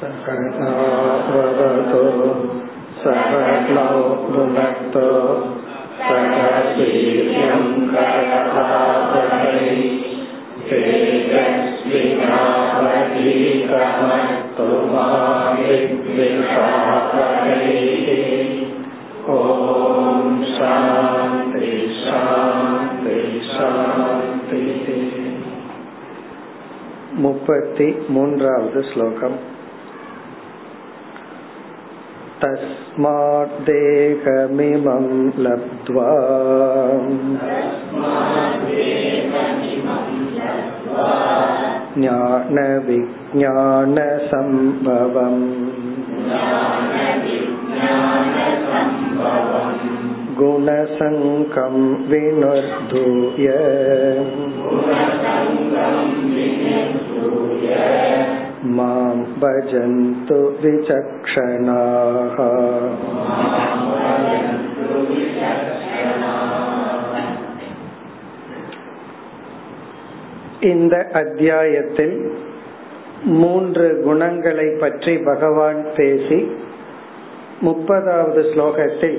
सकनाववतु सकलौ भुनक्तु सकवीर्यं करभावहै तेजस्विनावधीतमस्तु मा विद्विषावहैः ॐ शान्ति शान्ति शान्तिः मुपति मून्रावद् श्लोकम् तस्माद्देहमिमं लब्ध्वा ज्ञानविज्ञानसम्भवम् गुणसङ्कं विनुर्धूय मां भजन्तु विचक्षणाः இந்த அத்தியாயத்தில் மூன்று குணங்களை பற்றி பகவான் பேசி முப்பதாவது ஸ்லோகத்தில்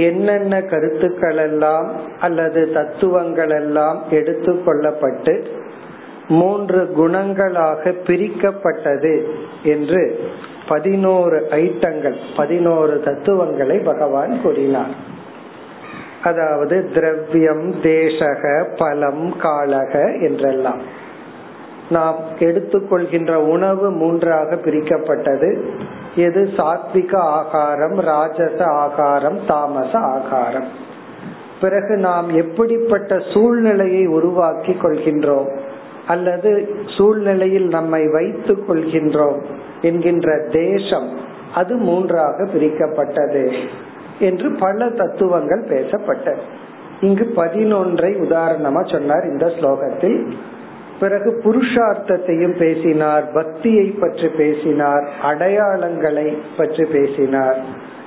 என்னென்ன கருத்துக்கள் எல்லாம் அல்லது தத்துவங்கள் எல்லாம் எடுத்துக்கொள்ளப்பட்டு மூன்று குணங்களாக பிரிக்கப்பட்டது என்று பதினோரு ஐட்டங்கள் பதினோரு தத்துவங்களை பகவான் கூறினார். அதாவது திரவியம் தேசக பலம் காலக என்றெல்லாம். நாம் எடுத்துக்கொள்கின்ற உணவு மூன்றாக பிரிக்கப்பட்டது. எது சாத்விக ஆகாரம் ராஜச ஆகாரம் தாமச ஆகாரம். பிறகு நாம் எப்படிப்பட்ட சூழ்நிலையை உருவாக்கி கொள்கின்றோம்? அல்லது சூழ்நிலையில் நம்மை வைத்துக் கொள்கின்றோம் என்கின்ற தேசம் அது மூன்றாக பிரிக்கப்பட்டது என்று பல தத்துவங்கள் பேசப்பட்டது. இங்கு பதினொன்றை உதாரணமா சொன்னார் இந்த ஸ்லோகத்தில். பிறகு புருஷார்த்தத்தையும் பேசினார் பக்தியை பற்றி பேசினார் அடையாளங்களை பற்றி பேசினார்.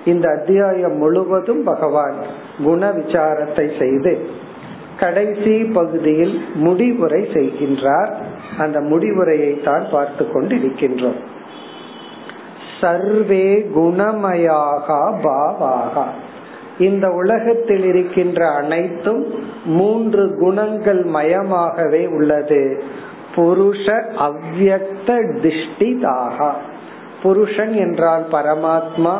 இந்த அத்தியாயம் முழுவதும் பகவான் குண விசாரத்தை செய்து கடைசி பகுதியில் முடிவுரை செய்கின்றார். அந்த முடிவுரையை தான் பார்த்து கொண்டு இருக்கின்றோம் சர்வே குணமயாக பாவாக. இந்த உலகத்தில் இருக்கின்ற அனைத்தும் மூன்று குணங்கள் மயமாகவே உள்ளது. புருஷ அவ்வக்த திஷ்டிதாக. புருஷன் என்றால் பரமாத்மா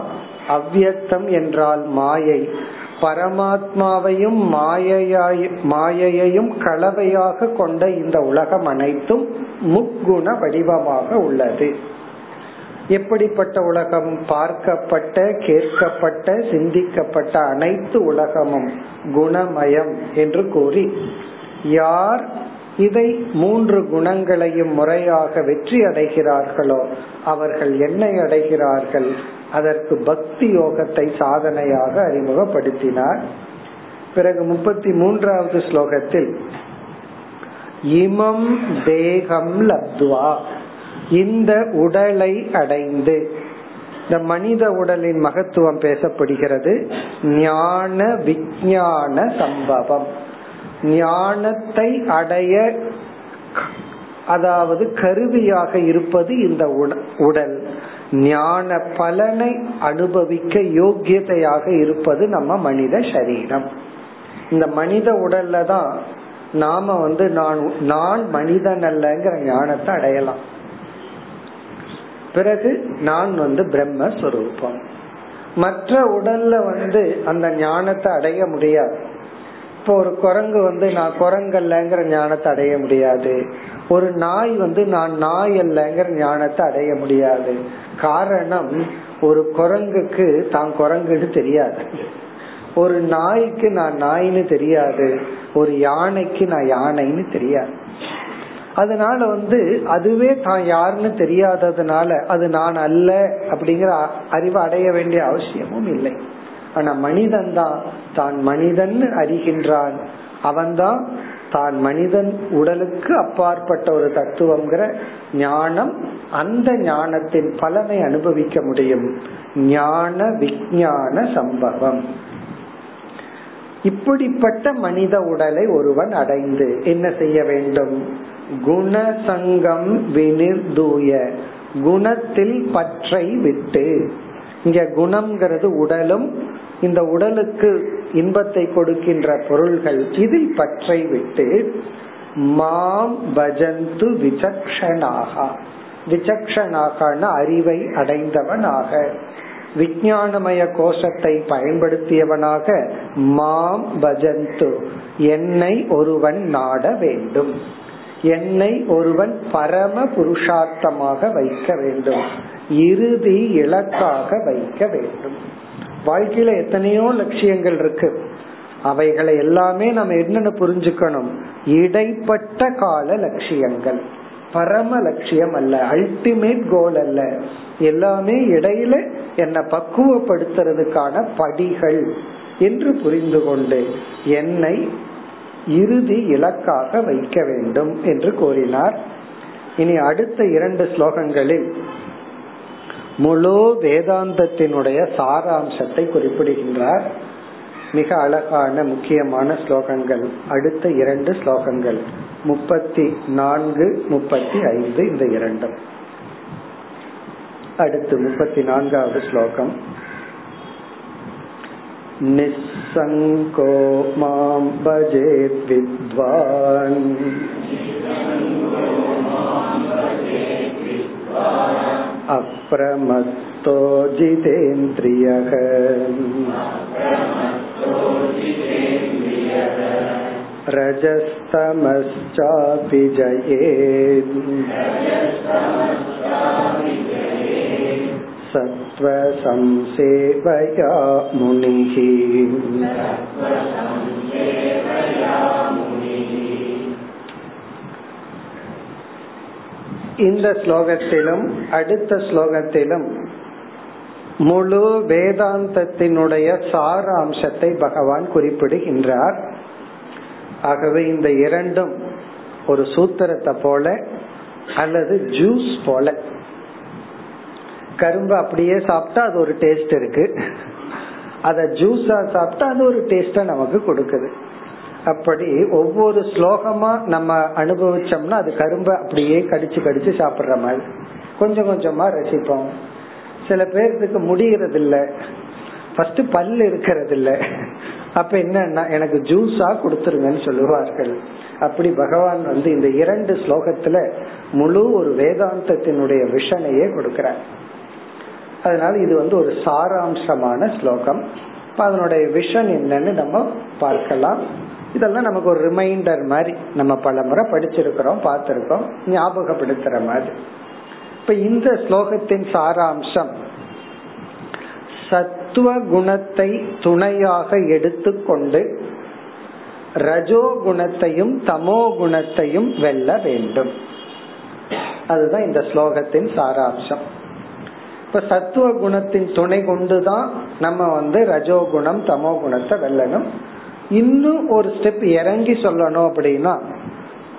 அவ்வக்தம் என்றால் மாயை. பரமாத்மாவையும் மாயையாய் மாயையையும் கலவையாக கொண்ட இந்த உலகம் அனைத்தும் முக்குண வடிவமாக உள்ளது. எப்படிப்பட்ட உலகம்? பார்க்கப்பட்ட கேட்கப்பட்ட சிந்திக்கப்பட்ட அனைத்து உலகமும் குணமயம் என்று கூறி யார் இதை மூன்று குணங்களையும் முறையாக வெற்றி அடைகிறார்களோ அவர்கள் என்னை அடைகிறார்கள் அதற்கு பக்தி யோகத்தை சாதனையாக அறிமுகப்படுத்தினார். பிறகு முப்பத்தி மூன்றாவது ஸ்லோகத்தில் இமம் தேகம் லப்துவா இந்த உடலை அடைந்து. இந்த மனித உடலின் மகத்துவம் பேசப்படுகிறது ஞான விஞ்ஞான சம்பவம். ஞானத்தை அடைய அதாவது கருவியாக இருப்பது இந்த உடல். ஞான பலனை அனுபவிக்க யோக்கியதையாக இருப்பது நம்ம மனித சரீரம். இந்த மனித உடல்ல தான் நாம வந்து நான் நான் மனிதன் அல்லங்கிற ஞானத்தை அடையலாம். பிறகு நான் வந்து பிரம்மஸ்வரூபம். மற்ற உடல்ல வந்து அந்த ஞானத்தை அடைய முடியாது. இப்போ ஒரு குரங்கு வந்து நான் குரங்கல்லங்கிற ஞானத்தை அடைய முடியாது. ஒரு நாய் வந்து நான் நாய் அல்லங்கிற ஞானத்தை அடைய முடியாது. காரணம் ஒரு குரங்குக்கு தான் குரங்குன்னு தெரியாது. ஒரு நாய்க்கு நான் நாயின்னு தெரியாது. ஒரு யானைக்கு நான் யானைன்னு தெரியாது. அதனால வந்து அதுவே தான் யாருன்னு தெரியாததுனால அது நான் அல்ல அப்படிங்கிற அறிவை அடைய வேண்டிய அவசியமும் இல்லை. ஆனா மனிதன் தான் தான் மனிதன் அறிகின்றான். அவன்தான் தான் மனிதன் உடலுக்கு அப்பாற்பட்ட ஒரு தத்துவங்கிற ஞானம் அந்த ஞானத்தின் பலனை அனுபவிக்க முடியும். ஞான விஞ்ஞான சம்பவம். இப்படிப்பட்ட மனித உடலை ஒருவன் அடைந்து என்ன செய்ய வேண்டும்? குணசங்கம் வினிர்தூய குணத்தில் பற்றை விட்டு. இங்க குணம்ங்கிறது உடலும் இந்த உடலுக்கு இன்பத்தை கொடுக்கின்ற பொருள்கள் இதில் பற்றை விட்டு மாம் பஜந்து விசக்ஷனாக. விசக்ஷனாகன அறிவை அடைந்தவனாக. விஞ்ஞானமய கோஷத்தை பயன்படுத்தியவனாக மாம் பஜந்து. என்னை ஒருவன் நாட வேண்டும். என்னை ஒருவன் பரம புருஷார்த்தமாக வைக்க வேண்டும். இறுதி இலக்காக வைக்க வேண்டும். வாழ்க்கையில எத்தனையோ லட்சியங்கள் இருக்கு. அவைகளை எல்லாமே நம்ம என்னென்ன புரிஞ்சுக்கணும். இடைப்பட்ட கால லட்சியங்கள். பரம லட்சியம் அல்ல. அல்டிமேட் கோல் அல்ல. எல்லாமே இடையில என்ன பக்குவப்படுத்துறதுக்கான படிகள் என்று புரிந்து கொண்டு என்னை இறுதி இலக்காக வைக்க வேண்டும் என்று கூறினார் இனி அடுத்த இரண்டு ஸ்லோகங்களில் முழு வேதாந்தத்தினுடைய சாராம்சத்தை குறிப்பிடுகின்றார் மிக அழகான முக்கியமான ஸ்லோகங்கள் அடுத்த இரண்டு ஸ்லோகங்கள் முப்பத்தி நான்கு முப்பத்தி ஐந்து இந்த இரண்டும் அடுத்து முப்பத்தி நான்காவது ஸ்லோகம் निस्सङ्को मां भजेत् विद्वान् अप्रमत्तो जितेन्द्रियः। रजस्तमश्चापि जयेत्। सत्त्वसंसेवया मुनिः। இந்த ஸ்லோகத்திலும் அடுத்த ஸ்லோகத்திலும் முழு வேதாந்தத்தினுடைய சாராம்சத்தை பகவான் குறிப்பிடுகின்றார். ஆகவே இந்த இரண்டும் ஒரு சூத்திரத்தை போல அல்லது ஜூஸ் போல. கரும்பு அப்படியே சாப்பிட்டா அது ஒரு டேஸ்ட் இருக்கு. அத ஜூஸா சாப்பிட்டா அது ஒரு டேஸ்ட நமக்கு கொடுக்குது. அப்படி ஒவ்வொரு ஸ்லோகமா நம்ம அனுபவிச்சோம்னா அது கரும்பை அப்படியே கடிச்சு கடிச்சு சாப்பிடுற மாதிரி. கொஞ்சம் கொஞ்சமா ரசிப்போம். சில பேர்த்துக்கு முடிகிறது இல்ல ஃபர்ஸ்ட் பல் இருக்கிறது இல்ல அப்ப என்னன்னா எனக்கு ஜூஸா கொடுத்துருங்கன்னு சொல்லுவார்கள். அப்படி பகவான் வந்து இந்த இரண்டு ஸ்லோகத்துல முழு ஒரு வேதாந்தத்தினுடைய விஷனையே கொடுக்கிறார். அதனால இது வந்து ஒரு சாராம்சமான ஸ்லோகம். அதனுடைய விஷன் என்னன்னு நம்ம பார்க்கலாம். இதெல்லாம் நமக்கு ஒரு ரிமைண்டர் மாதிரி நம்ம பல முறை படிச்சிருக்கிறோம் பார்த்திருக்கோம் ஞாபகப்படுத்துற மாதிரி. இப்ப இந்த ஸ்லோகத்தின் சாராம்சம் சத்துவ குணத்தை துணையாக எடுத்துக்கொண்டு ரஜோ குணத்தையும் தமோ குணத்தையும் வெல்ல வேண்டும். அதுதான் இந்த ஸ்லோகத்தின் சாராம்சம். இப்ப சத்துவ குணத்தின் துணை கொண்டுதான் நம்ம வந்து ரஜோ குணம் தமோ குணத்தை வெல்லணும். இன்னும் ஒரு ஸ்டெப் இறங்கி சொல்லணும் அப்படின்னா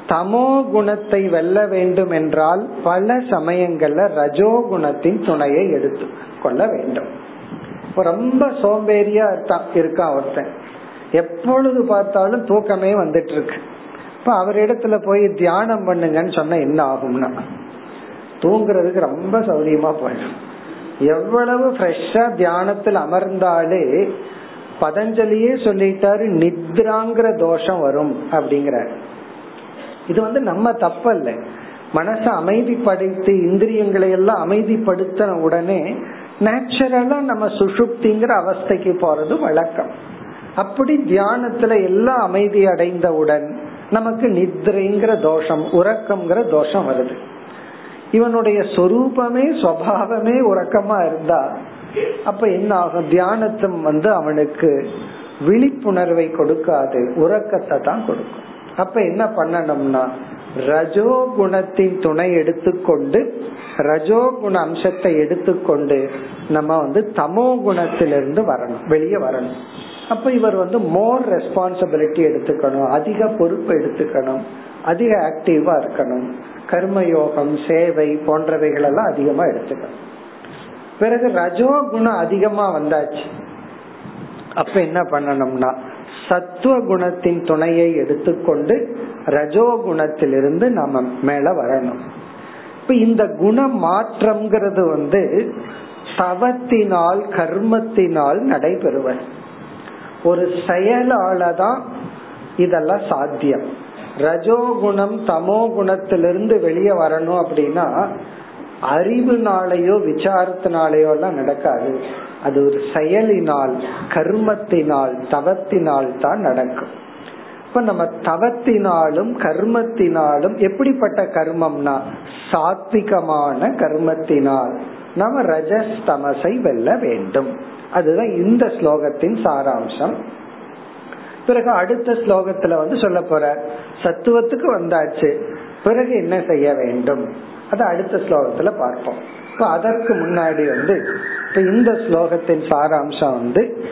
தமோ குணத்தை வெல்ல வேண்டும் என்றால் பல சமயங்கள்ல ரஜோ குணத்தின் துணையை எடுத்து கொள்ள வேண்டும் ரொம்ப சோம்பேறியா இருக்கான் ஒருத்தன். எப்பொழுது பார்த்தாலும் தூக்கமே வந்துட்டு இருக்கு இப்ப அவரிடத்துல போய் தியானம் பண்ணுங்கன்னு சொன்ன என்ன ஆகும்னா தூங்குறதுக்கு ரொம்ப சௌரியமா போயிடும். எவ்வளவு ஃப்ரெஷ்ஷா தியானத்தில் அமர்ந்தாலே பதஞ்சலியே சொல்லிட்டாரு நித்ராங்கிற தோஷம் வரும் அப்படிங்கிற இது வந்து நம்ம தப்பல்ல. மனச அமைதிப்படுத்தி இந்திரியங்களை எல்லாம் அமைதிப்படுத்தின உடனே நேச்சுரலா நம்ம சுஷுப்திங்கிற அவஸ்தைக்கு போறது வழக்கம். அப்படி தியானத்துல எல்லாம் அமைதி அடைந்தவுடன் நமக்கு நித்ரைங்கிற தோஷம் உறக்கம்ங்கிற தோஷம் வருது. இவனுடைய சொரூபமே சுவாவமே உறக்கமா இருந்தா அப்ப என்ன ஆகும் தியானத்தும் வந்து அவனுக்கு விழிப்புணர்வை கொடுக்காது. உறக்கத்தை தான் கொடுக்கும். அப்ப என்ன பண்ணணும்னா ரஜோ குணத்தின் துணை எடுத்துக்கொண்டு ரஜோ குண அம்சத்தை எடுத்துக்கொண்டு நம்ம வந்து தமோ குணத்திலிருந்து வரணும். வெளியே வரணும். அப்ப இவர் வந்து மோர் ரெஸ்பான்சிபிலிட்டி எடுத்துக்கணும். அதிக பொறுப்பு எடுத்துக்கணும். அதிக ஆக்டிவா இருக்கணும். கர்மயோகம் சேவை போன்றவைகள் எல்லாம் அதிகமா எடுத்துக்கணும். பிறகு ரஜோ குணம் அதிகமா வந்தாச்சு. அப்ப என்ன பண்ணணும்னா சத்துவ குணத்தின் துணையை எடுத்துக்கொண்டு ரஜோ குணத்திலிருந்து நம்ம மேல வரணும். இப்ப இந்த குண மாற்றம்ங்கிறது வந்து தவத்தினால் கர்மத்தினால் நடைபெறுவது. ஒரு செயலால தான் இதெல்லாம் சாத்தியம். ரஜோ குணம் தமோ குணத்திலிருந்து வெளியே வரணும் அப்படின்னா அறிவுனாலேயோ விசாரத்தினாலேயோ எல்லாம் நடக்காது. அது ஒரு செயலினால் கர்மத்தினால் தவத்தினால் தான் நடக்கும். இப்ப நம்ம தவத்தினாலும் கர்மத்தினாலும் எப்படிப்பட்ட கர்மம்னா சாத்விகமான கர்மத்தினால் நம்ம ரஜஸ் தமசை வெல்ல வேண்டும். அதுதான் இந்த ஸ்லோகத்தின் சாராம்சம். பிறகு அடுத்த ஸ்லோகத்துல வந்து சொல்ல போற சத்துவத்துக்கு வந்தாச்சு. பிறகு என்ன செய்ய வேண்டும்? அது அடுத்த ஸ்லோகத்துல பார்ப்போம். இப்ப அதற்கு முன்னாடி வந்து இப்ப இந்த ஸ்லோகத்தின் சாராம்சம் வந்து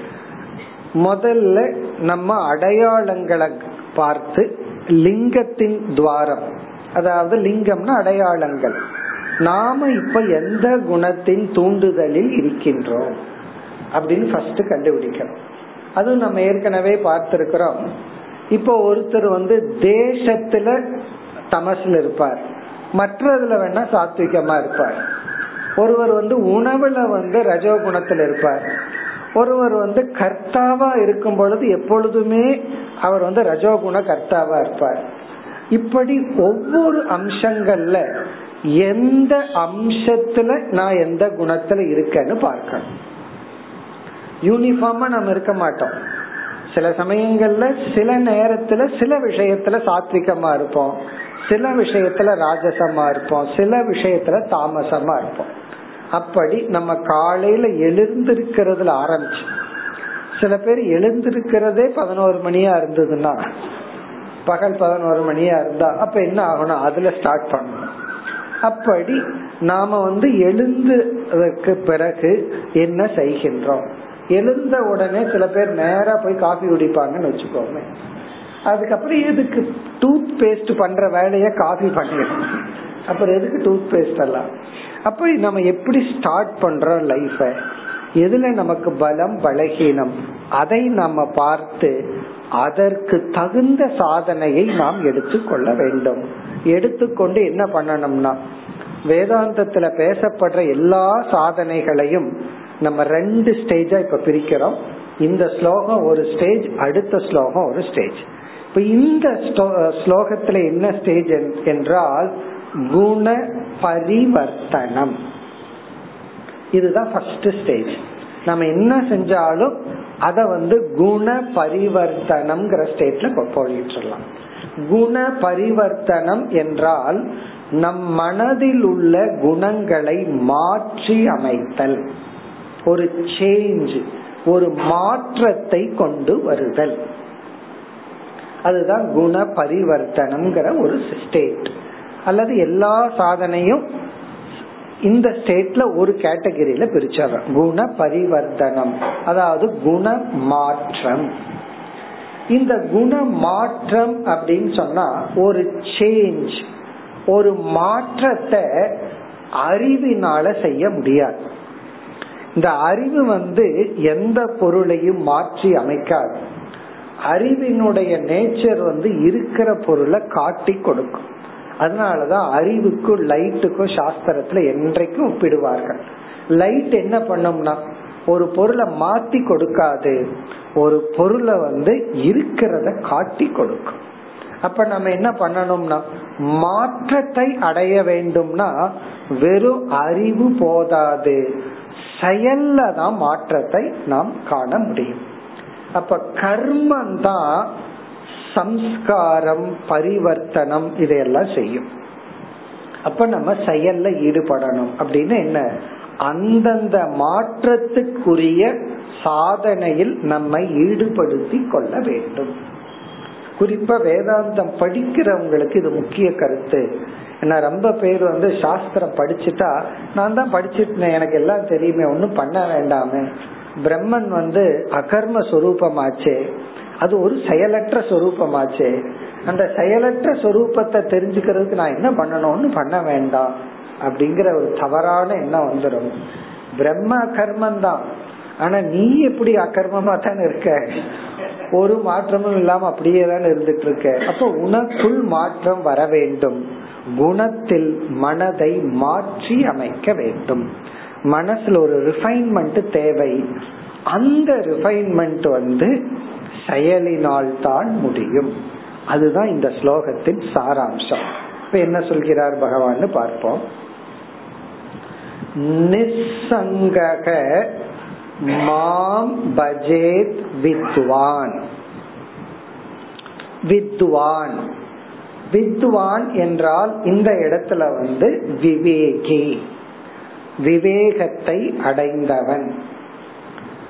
முதல்ல நம்ம அடையாளங்களை பார்த்து லிங்கத்தின் துவாரம். அதாவது லிங்கம்னா அடையாளங்கள். நாம இப்ப எந்த குணத்தின் தூண்டுதலில் இருக்கின்றோம்? அப்படின்னு ஃபர்ஸ்ட் கண்டுபிடிக்கணும். அதுவும் நம்ம ஏற்கனவே பார்த்திருக்கிறோம். இப்போ ஒருத்தர் வந்து தேசத்துல தமசில் இருப்பார். மற்றதுல வேணா சாத்விகமா இருப்பார். ஒருவர் வந்து உணவுல வந்து ரஜோ குணத்துல இருப்பார். ஒருவர் வந்து கர்த்தாவா இருக்கும் பொழுது எப்பொழுதுமே அவர் வந்து ரஜோகுண கர்த்தாவா இருப்பார். இப்படி ஒவ்வொரு அம்சங்கள்ல எந்த அம்சத்துல நான் எந்த குணத்துல இருக்கேன்னு பார்க்கணும். யூனிஃபார்மா நம்ம இருக்க மாட்டோம். சில சமயங்கள்ல சில நேரத்துல சில விஷயத்துல சாத்விகமா இருப்போம். சில விஷயத்துல ராஜசமா இருப்போம் சில விஷயத்துல தாமசமா இருப்போம். அப்படி நம்ம காலையில எழுந்திருக்கிறதுல ஆரம்பிச்சு சில பேர் எழுந்திருக்கிறதே பதினோரு மணியா இருந்ததுன்னா பகல் பதினோரு மணியா இருந்தா அப்ப என்ன ஆகணும்? அதுல ஸ்டார்ட் பண்ணணும். அப்படி நாம வந்து எழுந்ததுக்கு பிறகு என்ன செய்கின்றோம்? எழுந்த உடனே சில பேர் நேரா போய் காஃபி குடிப்பாங்கன்னு வச்சுக்கோங்க அதுக்கப்புறம் எதுக்கு டூத் பேஸ்ட் பண்ற வேலைய காஃபி பண்ணிடும் அப்புறம் எதுக்கு டூத் பேஸ்ட் எல்லாம்? அப்ப நம்ம எப்படி ஸ்டார்ட் பண்றோம் லைஃப எதுல நமக்கு பலம் பலகீனம்? அதை நம்ம பார்த்து அதற்கு தகுந்த சாதனையை நாம் எடுத்துக்கொள்ள வேண்டும். எடுத்துக்கொண்டு என்ன பண்ணணும்னா வேதாந்தத்துல பேசப்படுற எல்லா சாதனைகளையும் நம்ம ரெண்டு ஸ்டேஜா இப்ப பிரிக்கிறோம். இந்த ஸ்லோகம் ஒரு ஸ்டேஜ் அடுத்த ஸ்லோகம் ஒரு ஸ்டேஜ் இப்ப இந்த ஸ்லோகத்துல என்ன ஸ்டேஜ் என்றால் குண பரிவர்த்தனம் இதுதான் ஃபர்ஸ்ட் ஸ்டேஜ் நம்ம என்ன செஞ்சாலும் அத வந்து குண பரிவர்த்தனம்ங்கிற ஸ்டேட்ல போயிட்டுலாம் குண பரிவர்த்தனம் என்றால் நம் மனதில் உள்ள குணங்களை மாற்றி அமைத்தல். ஒரு சேஞ்ச் ஒரு மாற்றத்தை கொண்டு வருதல். அதுதான் குண பரிவர்த்தனம்ங்கிற ஒரு ஸ்டேட் அல்லது எல்லா சாதனையும் இந்த ஸ்டேட்ல ஒரு கேட்டகரியில பிரிச்சாங்க. குண பரிவர்த்தனம் அதாவது குண மாற்றம் இந்த குண மாற்றம் அப்படின்னு சொன்னா ஒரு சேஞ்ச் ஒரு மாற்றத்தை அறிவினால செய்ய முடியாது. இந்த அறிவு வந்து எந்த பொருளையும் மாற்றி அமைக்காது. அறிவினுடைய நேச்சர் வந்து இருக்கிற பொருளை காட்டி கொடுக்கும். அதனாலதான் அறிவுக்கும் லைட்டுக்கும் சாஸ்திரத்துல என்றைக்கும் ஒப்பிடுவார்கள். லைட் என்ன பண்ணும்னா ஒரு பொருளை மாத்தி கொடுக்காது. ஒரு பொருளை வந்து இருக்கிறத காட்டி கொடுக்கும். அப்ப நம்ம என்ன பண்ணணும்னா மாற்றத்தை அடைய வேண்டும்னா வெறும் அறிவு போதாது. செயல்ல தான் மாற்றத்தை நாம் காண முடியும். அப்ப கர்மம் தான் சம்ஸ்காரம் பரிவர்த்தனம் இதையெல்லாம் செய்யும். அப்ப நம்ம செயல்ல ஈடுபடணும். அப்படின்னு என்ன? அந்தந்த மாற்றத்துக்குரிய சாதனையில் நம்மை ஈடுபடுத்தி கொள்ள வேண்டும். குறிப்பா வேதாந்தம் படிக்கிறவங்களுக்கு இது முக்கிய கருத்து. ஏன்னா ரொம்ப பேர் வந்து சாஸ்திரம் படிச்சுட்டா நான் தான் படிச்சுட்டேன் எனக்கு எல்லாம் தெரியுமே ஒன்னும் பண்ண வேண்டாமே. பிரம்மன் வந்து அகர்ம சொரூபமாச்சே. அது ஒரு செயலற்ற சொரூபமாச்சே. அந்த செயலற்ற சொரூபத்தை தெரிஞ்சுக்கிறதுக்கு நான் என்ன பண்ணணும்னு பண்ண வேண்டாம். அப்படிங்கிற ஒரு தவறான எண்ணம் வந்துடும் பிரம்ம அகர்மம் தான். ஆனா நீ எப்படி அகர்மமா தானே இருக்க? ஒரு மாற்றமும் இல்லாம அப்படியே தான் இருந்துட்டு இருக்க அப்ப உனக்குள் மாற்றம் வர வேண்டும். குணத்தில் மனதை மாற்றி அமைக்க வேண்டும். மனசுல ஒரு ரிஃபைன்மெண்ட் தேவை. அந்த ரிஃபைன்மெண்ட் வந்து செயலினால் தான் முடியும். அதுதான் இந்த ஸ்லோகத்தின் சாராம்சம். இப்ப என்ன சொல்கிறார் பகவான் பார்ப்போம். நிசங்கக மாம் பஜேத் வித்வான். வித்வான். வித்வான் என்றால் இந்த இடத்துல வந்து விவேகி. விவேகத்தை அடைந்தவன்.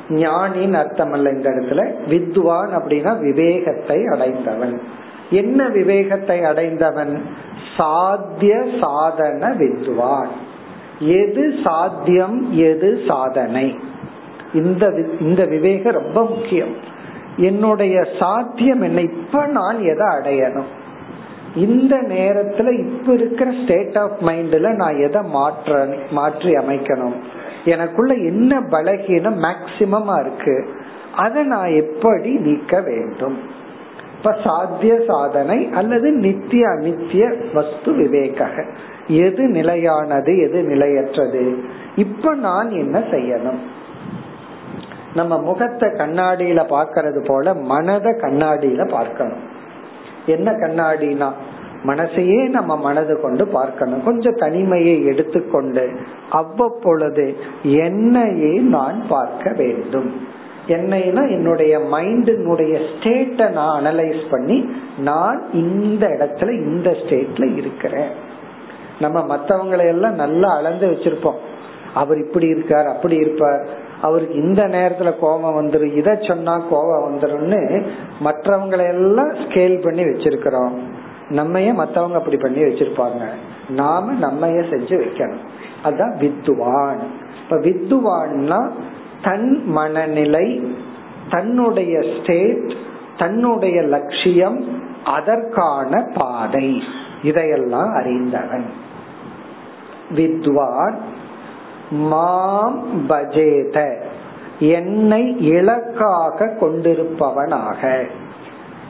ஞானின் அர்த்தம் அல்ல இந்த இடத்துல. வித்வான் அப்படின்னா விவேகத்தை அடைந்தவன். என்ன விவேகத்தை அடைந்தவன்? சாத்திய சாதன வித்வான். எது சாத்தியம் எது சாதனை? இந்த இந்த விவேகம் ரொம்ப முக்கியம். என்னுடைய சாத்தியம் என்ன இப்ப நான் எதை அடையணும்? இந்த நேரத்துல இப்ப இருக்கிற ஸ்டேட் ஆஃப் மைண்ட்ல நான் எதை மாற்ற மாற்றி அமைக்கணும்? எனக்குள்ள என்ன பலகீனம் மேக்சிமமா இருக்கு? அதை நான் எப்படி நீக்க வேண்டும்? இப்ப சாத்திய சாதனை அல்லது நித்திய அனித்திய வஸ்து விவேக எது நிலையானது எது நிலையற்றது? இப்ப நான் என்ன செய்யணும்? நம்ம முகத்தை கண்ணாடியில பாக்கிறது போல மனத கண்ணாடியில பார்க்கணும். என்ன கண்ணாடினா? மனசையே நம்ம மனது கொண்டு பார்க்கணும். கொஞ்சம் தனிமையை எடுத்துக்கொண்டு அவ்வப்பொழுது என்னையே நான் பார்க்க வேண்டும். என்னைனா என்னுடைய மைண்டினுடைய ஸ்டேட்டை நான் அனலைஸ் பண்ணி நான் இந்த இடத்துல இந்த ஸ்டேட்ல இருக்கிறேன். நம்ம மற்றவங்களை எல்லாம் நல்லா அளந்து வச்சிருப்போம். அவர் இப்படி இருக்கார் அப்படி இருப்பார். அவருக்கு இந்த நேரத்துல கோபம் வந்துடும் இத சொன்னா கோபம் வந்துடும்னு மற்றவங்களை எல்லாம் ஸ்கேல் பண்ணி வச்சிருக்கிறோம். நம்மைய மத்தவங்க அப்படி பண்ணி வச்சிருப்பாங்க. நாம நம்மைய செஞ்சு வைக்கணும். அதுதான் வித்துவான். இப்ப வித்துவான்னா தன் மனநிலை தன்னுடைய ஸ்டேட் தன்னுடைய லட்சியம் அதற்கான பாதை. இதையெல்லாம் அறிந்தவன். வித்வான் மாம் பஜேத. என்னை இலக்காக கொண்டிருப்பவனாக.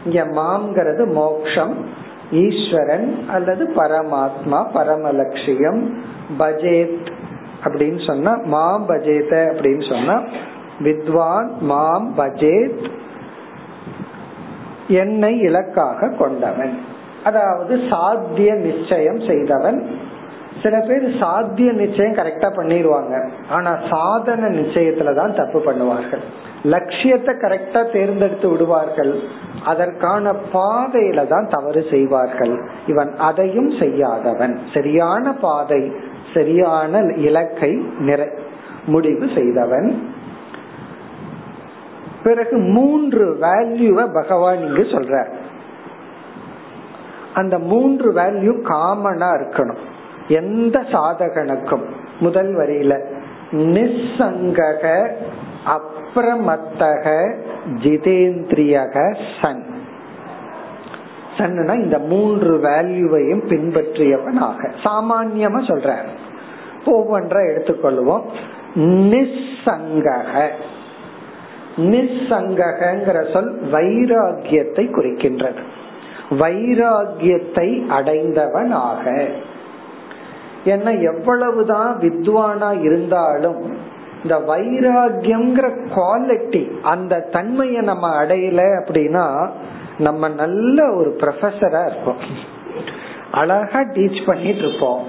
இங்க மாம்ங்கிறது மோக்ஷம் ஈஸ்வரன் அல்லது பரமாத்மா பரமலட்சியம் பஜேத் அப்படின்னு சொன்னா மாம் பஜேத அப்படின்னு சொன்னா வித்வான் மாம் பஜேத் என்னை இலக்காக கொண்டவன். அதாவது சாத்திய நிச்சயம் செய்தவன். சில பேர் சாத்திய நிச்சயம் கரெக்டா பண்ணிடுவாங்க ஆனா சாதன நிச்சயத்துலதான் தப்பு பண்ணுவார்கள். லட்சியத்தை கரெக்டா தேர்ந்தெடுத்து விடுவார்கள். அதற்கான பாதையில தான் தவறு செய்வார்கள். இவன் அதையும் செய்யாதவன். சரியான பாதை சரியான இலக்கை நிறை முடிவு செய்தவன். பிறகு மூன்று வேல்யூவை பகவான் இங்கு சொல்ற அந்த மூன்று வேல்யூ காமனா இருக்கணும். எந்த சாதகனுக்கும் முதல் வரியில நிசங்கக அப்பிரமத்தக ஜிதேந்திரியக சன். சன்னா இந்த மூன்று வேல்யூவையும் பின்பற்றியவனாக. சாமான்யமா சொல்ற ஒவ்வொன்றா எடுத்துக்கொள்வோம். நிசங்கக நிசங்ககிற சொல் வைராகியத்தை குறிக்கின்றது. வைராகியத்தை அடைந்தவனாக. ஏன்னா எவ்வளவுதான் வித்வானா இருந்தாலும் இந்த வைராகியம்ங்கிற குவாலிட்டி அந்த தன்மையை நம்ம அடையல அப்படின்னா நம்ம நல்ல ஒரு ப்ரொஃபஸரா இருப்போம். அழகா டீச் பண்ணிட்டு இருப்போம்.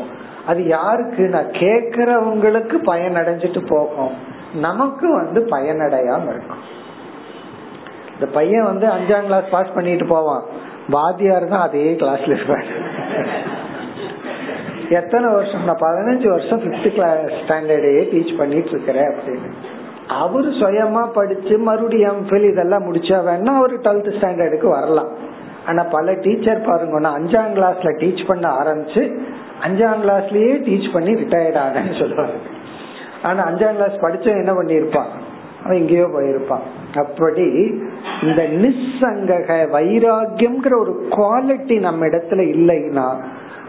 அது யாருக்கு? நான் கேக்குறவங்களுக்கு பயனடைஞ்சிட்டு போகும். நமக்கு வந்து பயனடையாம இருக்கும். இந்த பையன் வந்து அஞ்சாம் கிளாஸ் பாஸ் பண்ணிட்டு போவான். வாத்தியார் தான் அதே கிளாஸ்ல இருப்பாரு. எத்தனை வருஷம்? நான் பதினஞ்சு வருஷம் பிப்த் கிளாஸ் ஸ்டாண்டர்டே டீச் பண்ணிட்டு இருக்கிறேன் அப்படின்னு. அவரு சுயமா படிச்சு மறுபடியும் எம்ஃபில் இதெல்லாம் முடிச்சா வேணா ஒரு டுவெல்த் ஸ்டாண்டர்டுக்கு வரலாம். ஆனா பல டீச்சர் பாருங்க அஞ்சாம் கிளாஸ்ல டீச் பண்ண ஆரம்பிச்சு அஞ்சாம் கிளாஸ்லயே டீச் பண்ணி ரிட்டையர்ட் ஆனேன்னு சொல்லுவாங்க ஆனா அஞ்சாம் கிளாஸ் படிச்ச என்ன பண்ணிருப்பான் அவன் எங்கேயோ போயிருப்பான். அப்படி இந்த நிசங்கக வைராகியம்ங்கிற ஒரு குவாலிட்டி நம்ம இடத்துல இல்லைன்னா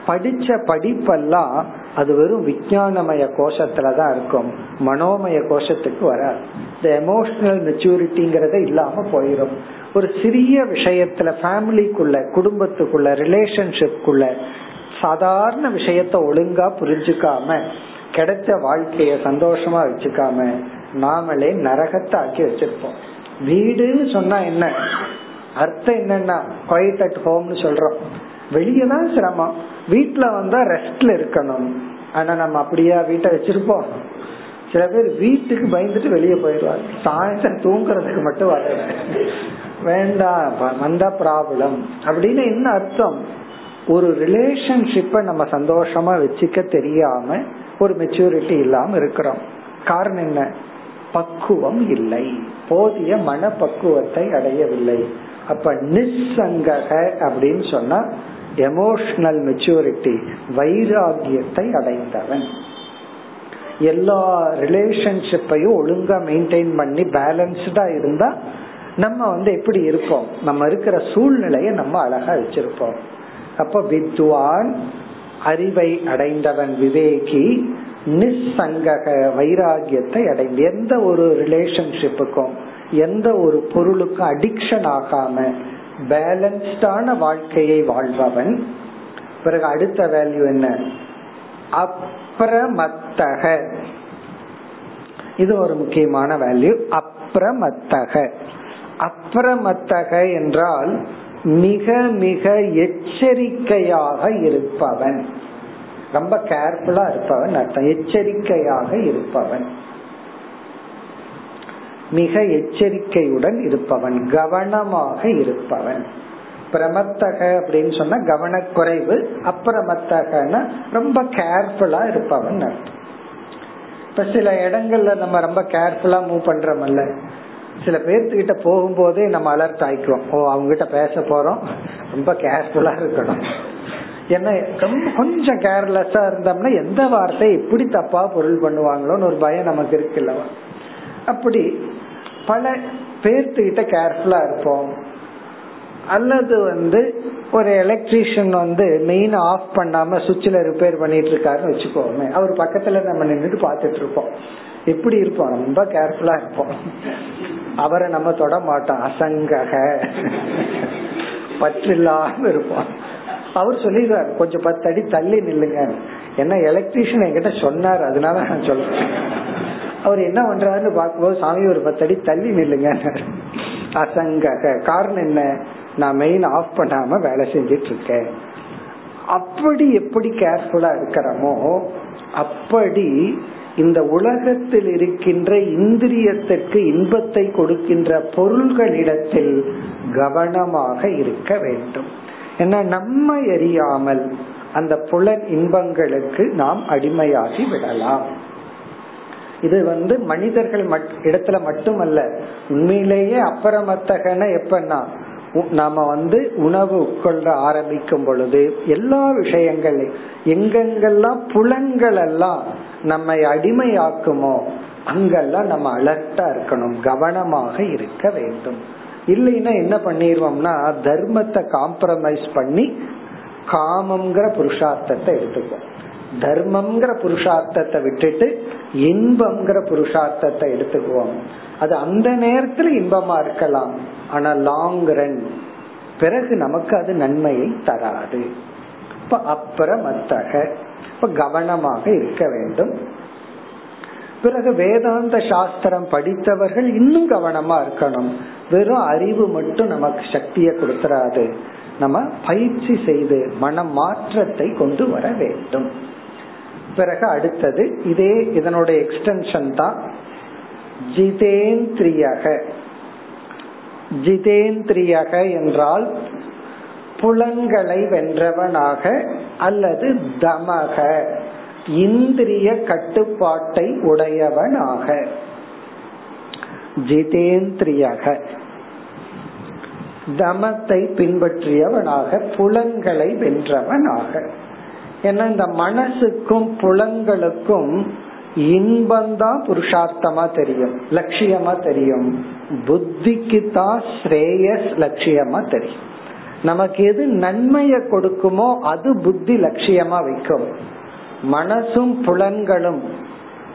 படிச்ச படிப்பெல்லாம் அது வெறும் விஞ்ஞானமய கோஷத்துலதான் இருக்கும். மனோமய கோஷத்துக்கு வராது. இந்த எமோஷனல் மெச்சூரிட்டிங்கிறத இல்லாம போயிடும் ஒரு சிறிய விஷயத்துல ஃபேமிலிக்குள்ள குடும்பத்துக்குள்ள ரிலேஷன்ஷிப்குள்ள சாதாரண விஷயத்த ஒழுங்கா புரிஞ்சுக்காம கிடைச்ச வாழ்க்கைய சந்தோஷமா வச்சுக்காம நாமளே நரகத்தை ஆக்கி வச்சிருப்போம். வீடுன்னு சொன்னா என்ன? அர்த்தம் என்னன்னா குவைட் அட் ஹோம்னு சொல்றோம். வெளியே தான் சிரமம். வீட்டுல வந்தா ரெஸ்ட்ல இருக்கணும். ஆனா நம்ம அப்படியா வீட்டை வச்சிருப்போம். சில பேர் வீட்டுக்கு பயந்துட்டு வெளியே போயிடுவாங்க. சாயந்தரம் தூங்குறதுக்கு மட்டும் வர வேண்டாம் வந்தா ப்ராப்ளம் அப்படின்னு என்ன அர்த்தம்? ஒரு ரிலேஷன்ஷிப்பை நம்ம சந்தோஷமா வச்சுக்க தெரியாம ஒரு மெச்சூரிட்டி இல்லாம இருக்கிறோம். காரணம் என்ன? பக்குவம் இல்லை. போதிய மன பக்குவத்தை அடையவில்லை. அப்ப நிசங்கக அப்படின்னு சொன்னா எமோஷனல் மெச்சூரிட்டி வைராகியத்தை அடைந்தவன். எல்லா ரிலேஷன்ஷிப்பையும் ஒழுங்கா மெயின்டைன் பண்ணி பேலன்ஸ்டா இருந்தா நம்ம வந்து எப்படி இருப்போம்? நம்ம இருக்கிற சூழ்நிலையை நம்ம அழகா வச்சிருப்போம். அப்ப வித்வான் அறிவை அடைந்தவன் விவேகி நிசங்கக வைராகியத்தை அடைந்து எந்த ஒரு ரிலேஷன்ஷிப்புக்கும் எந்த ஒரு பொருளுக்கும் அடிக்ஷன் ஆகாம பேலன்ஸ்டான வாழ்க்கையை வாழ்பவன். பிறகு அடுத்த வேல்யூ என்ன? அப்ரமத்தக இது ஒரு முக்கியமான வேல்யூ அப்ரமத்தக அப்ரமத்தக என்றால் மிக மிக எச்சரிக்கையாக இருப்பவன். ரொம்ப கேர்ஃபுல்லா இருப்பவன் அர்த்தம். எச்சரிக்கையாக இருப்பவன். மிக எச்சரிக்கையுடன் இருப்பவன் கவனமாக இருப்பவன். பிரமத்தக அப்படின்னு சொன்னா கவனக்குறைவு அப்பிரமத்தகன்னா ரொம்ப கேர்ஃபுல்லா இருப்பவன் அர்த்தம். இப்ப சில இடங்கள்ல நம்ம ரொம்ப கேர்ஃபுல்லா மூவ் பண்றோம்ல. சில பேர்த்துக்கிட்ட போகும்போதே நம்ம அலர்ட் ஆயிக்குவோம். ஓ அவங்க கிட்ட பேச போறோம். ரொம்ப கேர்ஃபுல்லா இருக்கணும். ஏன்னா ரொம்ப கொஞ்சம் கேர்லெஸ்ஸா இருந்தோம்னா எந்த வார்த்தை எப்படி தப்பா பொருள் பண்ணுவாங்களோன்னு ஒரு பயம் நமக்கு இருக்குல்லவா அப்படி பல பேர்த்துக்கிட்ட கேர்ஃபுல்லா இருப்போம். அல்லது வந்து ஒரு எலக்ட்ரீஷியன் வந்து மெயின் ஆஃப் பண்ணாம சுவிட்ச்ல ரிப்பேர் பண்ணிட்டு இருக்காருன்னு வச்சுக்கோமே. அவர் பக்கத்துல நம்ம நின்றுட்டு பாத்துட்டு இருப்போம். எப்படி இருப்போம்? ரொம்ப கேர்ஃபுல்லா இருப்போம். அவரை நம்ம தொட மாட்டோம். அசங்கக. பற்றில்லாம இருப்போம். அவர் சொல்லிடுறாரு கொஞ்சம் பத்து அடி தள்ளி நில்லுங்க. ஏன்னா எலக்ட்ரீஷியன் என்கிட்ட சொன்னார் அதனால நான் சொல்றேன். அவர் என்ன பண்றாருன்னு பார்க்கும்போது சாமி ஒரு பத்தடி தள்ளி நில்லுங்க. அசங்கக. காரணம் என்ன? நான் மெயின் ஆஃப் பண்ணாம வேலை செஞ்சிட்டு இருக்கேன் அப்படி எப்படி கேர்ஃபுல்லா இருக்கிறோமோ அப்படி இந்த உலகத்தில் இருக்கின்ற இந்திரியத்திற்கு இன்பத்தை கொடுக்கின்ற பொருள்களிடத்தில் கவனமாக இருக்க வேண்டும். ஏன்னா நம்ம எரியாமல் அந்த புலன் இன்பங்களுக்கு நாம் அடிமையாகி விடலாம். இது வந்து மனிதர்கள் இடத்துல மட்டுமல்ல உண்மையிலேயே அப்புறமத்தகன எப்பன்னா நாம வந்து உணவு உட்கொள்ள ஆரம்பிக்கும் பொழுது எல்லா விஷயங்களையும் எங்கெங்கெல்லாம் புலன்கள் எல்லாம் நம்மை அடிமையாக்குமோ அங்கெல்லாம் நம்ம அலர்ட்டா இருக்கணும் கவனமாக இருக்க வேண்டும். இல்லைன்னா என்ன பண்ணிடுவோம்னா தர்மத்தை காம்ப்ரமைஸ் பண்ணி காமம்ங்கிற புருஷார்த்தத்தை எடுத்துக்குவோம். தர்மம்ங்கிற புருஷார்த்தத்தை விட்டுட்டு இன்பம்ங்கிற புருஷார்த்தத்தை எடுத்துக்குவோம். அது அந்த நேரத்துல இன்பமா இருக்கலாம். ஆனா லாங் ரன் பிறகு நமக்கு அது நன்மையை தராது. இப்ப அப்புறமத்தக இப்ப கவனமாக இருக்க வேண்டும். பிறகு வேதாந்த சாஸ்திரம் படித்தவர்கள் இன்னும் கவனமா இருக்கணும். வெறும் அறிவு மட்டும் நமக்கு சக்தியை கொடுத்துறாது. நம்ம பயிற்சி செய்து மன மாற்றத்தை கொண்டு வர வேண்டும். பிறகு அடுத்தது இதே இதனுடைய எக்ஸ்டென்ஷன் தான் ஜிதேந்திரியக. ஜிதேந்திரியக என்றால் புலன்களை வென்றவனாக அல்லது தமக இந்திரிய கட்டுப்பாட்டை உடையவனாக. ஜிதேந்திரியக. தமத்தை பின்பற்றியவனாக புலன்களை வென்றவனாக. ஏன்னா இந்த மனசுக்கும் புலன்களுக்கும் இன்பந்தான் புருஷார்த்தமா தெரியும் லட்சியமா தெரியும். புத்திக்கு தான் ஸ்ரேயஸ் லட்சியமா தெரியும். நமக்கு எது நன்மையை கொடுக்குமோ அது புத்தி லட்சியமா வைக்கும். மனசும் புலன்களும்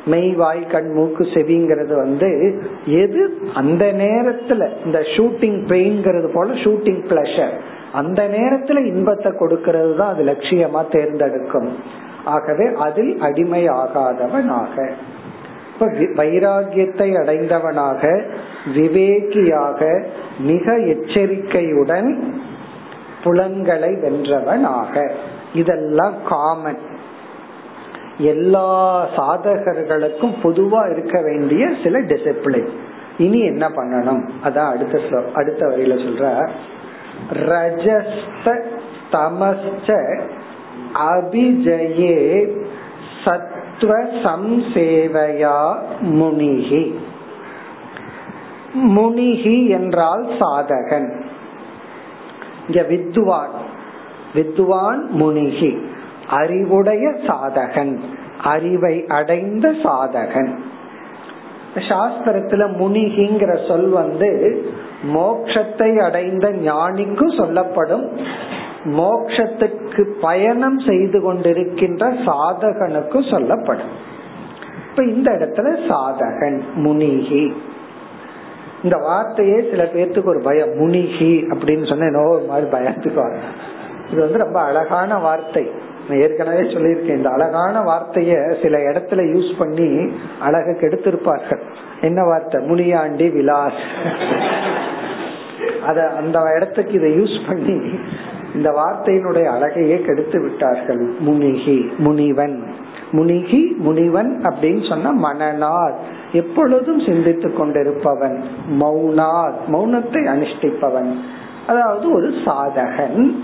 மெய் வாய் கண் மூக்கு செவிங்கிறது வந்து எது அந்த நேரத்துல இந்த ஷூட்டிங் பெயின்ங்கிறது போல ஷூட்டிங் பிளஷர் அந்த நேரத்துல இன்பத்தை கொடுக்கறது தான் அது லட்சியமா தேர்ந்தெடுக்கும். ஆகவே அதில் அடிமை ஆகாதவனாக இப்ப வைராகியத்தை அடைந்தவனாக விவேகியாக மிக எச்சரிக்கையுடன் புலன்களை வென்றவனாக. இதெல்லாம் காமன் எல்லா சாதகர்களுக்கும் பொதுவா இருக்க வேண்டிய சில டிசிப்ளின் இனி என்ன பண்ணணும்? அதான் அடுத்த அடுத்த வரியில சொல்ற ரஜஸ்த தமஸ்ச அபிஜயே சத்வ சம்சேவையா முனிகி முனிகி என்றால் சாதகன்। இங்க வித்வான் வித்வான் முனிகி அறிவுடைய சாதகன்। அறிவை அடைந்த சாதகன்। சாஸ்திரத்துல முனிகிங்கிற சொல் வந்து மோக்ஷத்தை அடைந்த ஞானிக்கும் சொல்லப்படும் மோக்ஷத்துக்கு பயணம் செய்து கொண்டிருக்கின்ற சாதகனுக்கும் சொல்லப்படும். இப்ப இந்த இடத்துல சாதகன் முனிகி. இந்த வார்த்தையே சில பேர்த்துக்கு ஒரு பயம். முனிகி அப்படின்னு சொன்ன ஒரு மாதிரி பயத்துக்கு இது வந்து ரொம்ப அழகான வார்த்தை. நான் ஏற்கனவே சொல்லியிருக்கேன். இந்த அழகான வார்த்தைய சில இடத்துல யூஸ் பண்ணி அழகு கெடுத்திருப்பார்கள் என்ன வார்த்தை? முனியாண்டி விலாஸ். அத அந்த இடத்துக்கு இதை யூஸ் பண்ணி இந்த வார்த்தையினுடைய அழகையே கெடுத்து விட்டார்கள். முனிகி முனிவன். முனிகி முனிவன் அப்படின்னு சொன்னா மனநாத் எப்பொழுதும் சிந்தித்து கொண்டிருப்பவன். மௌனாத் மௌனத்தை அனுஷ்டிப்பவன். அதாவது ஒரு சாதகன்.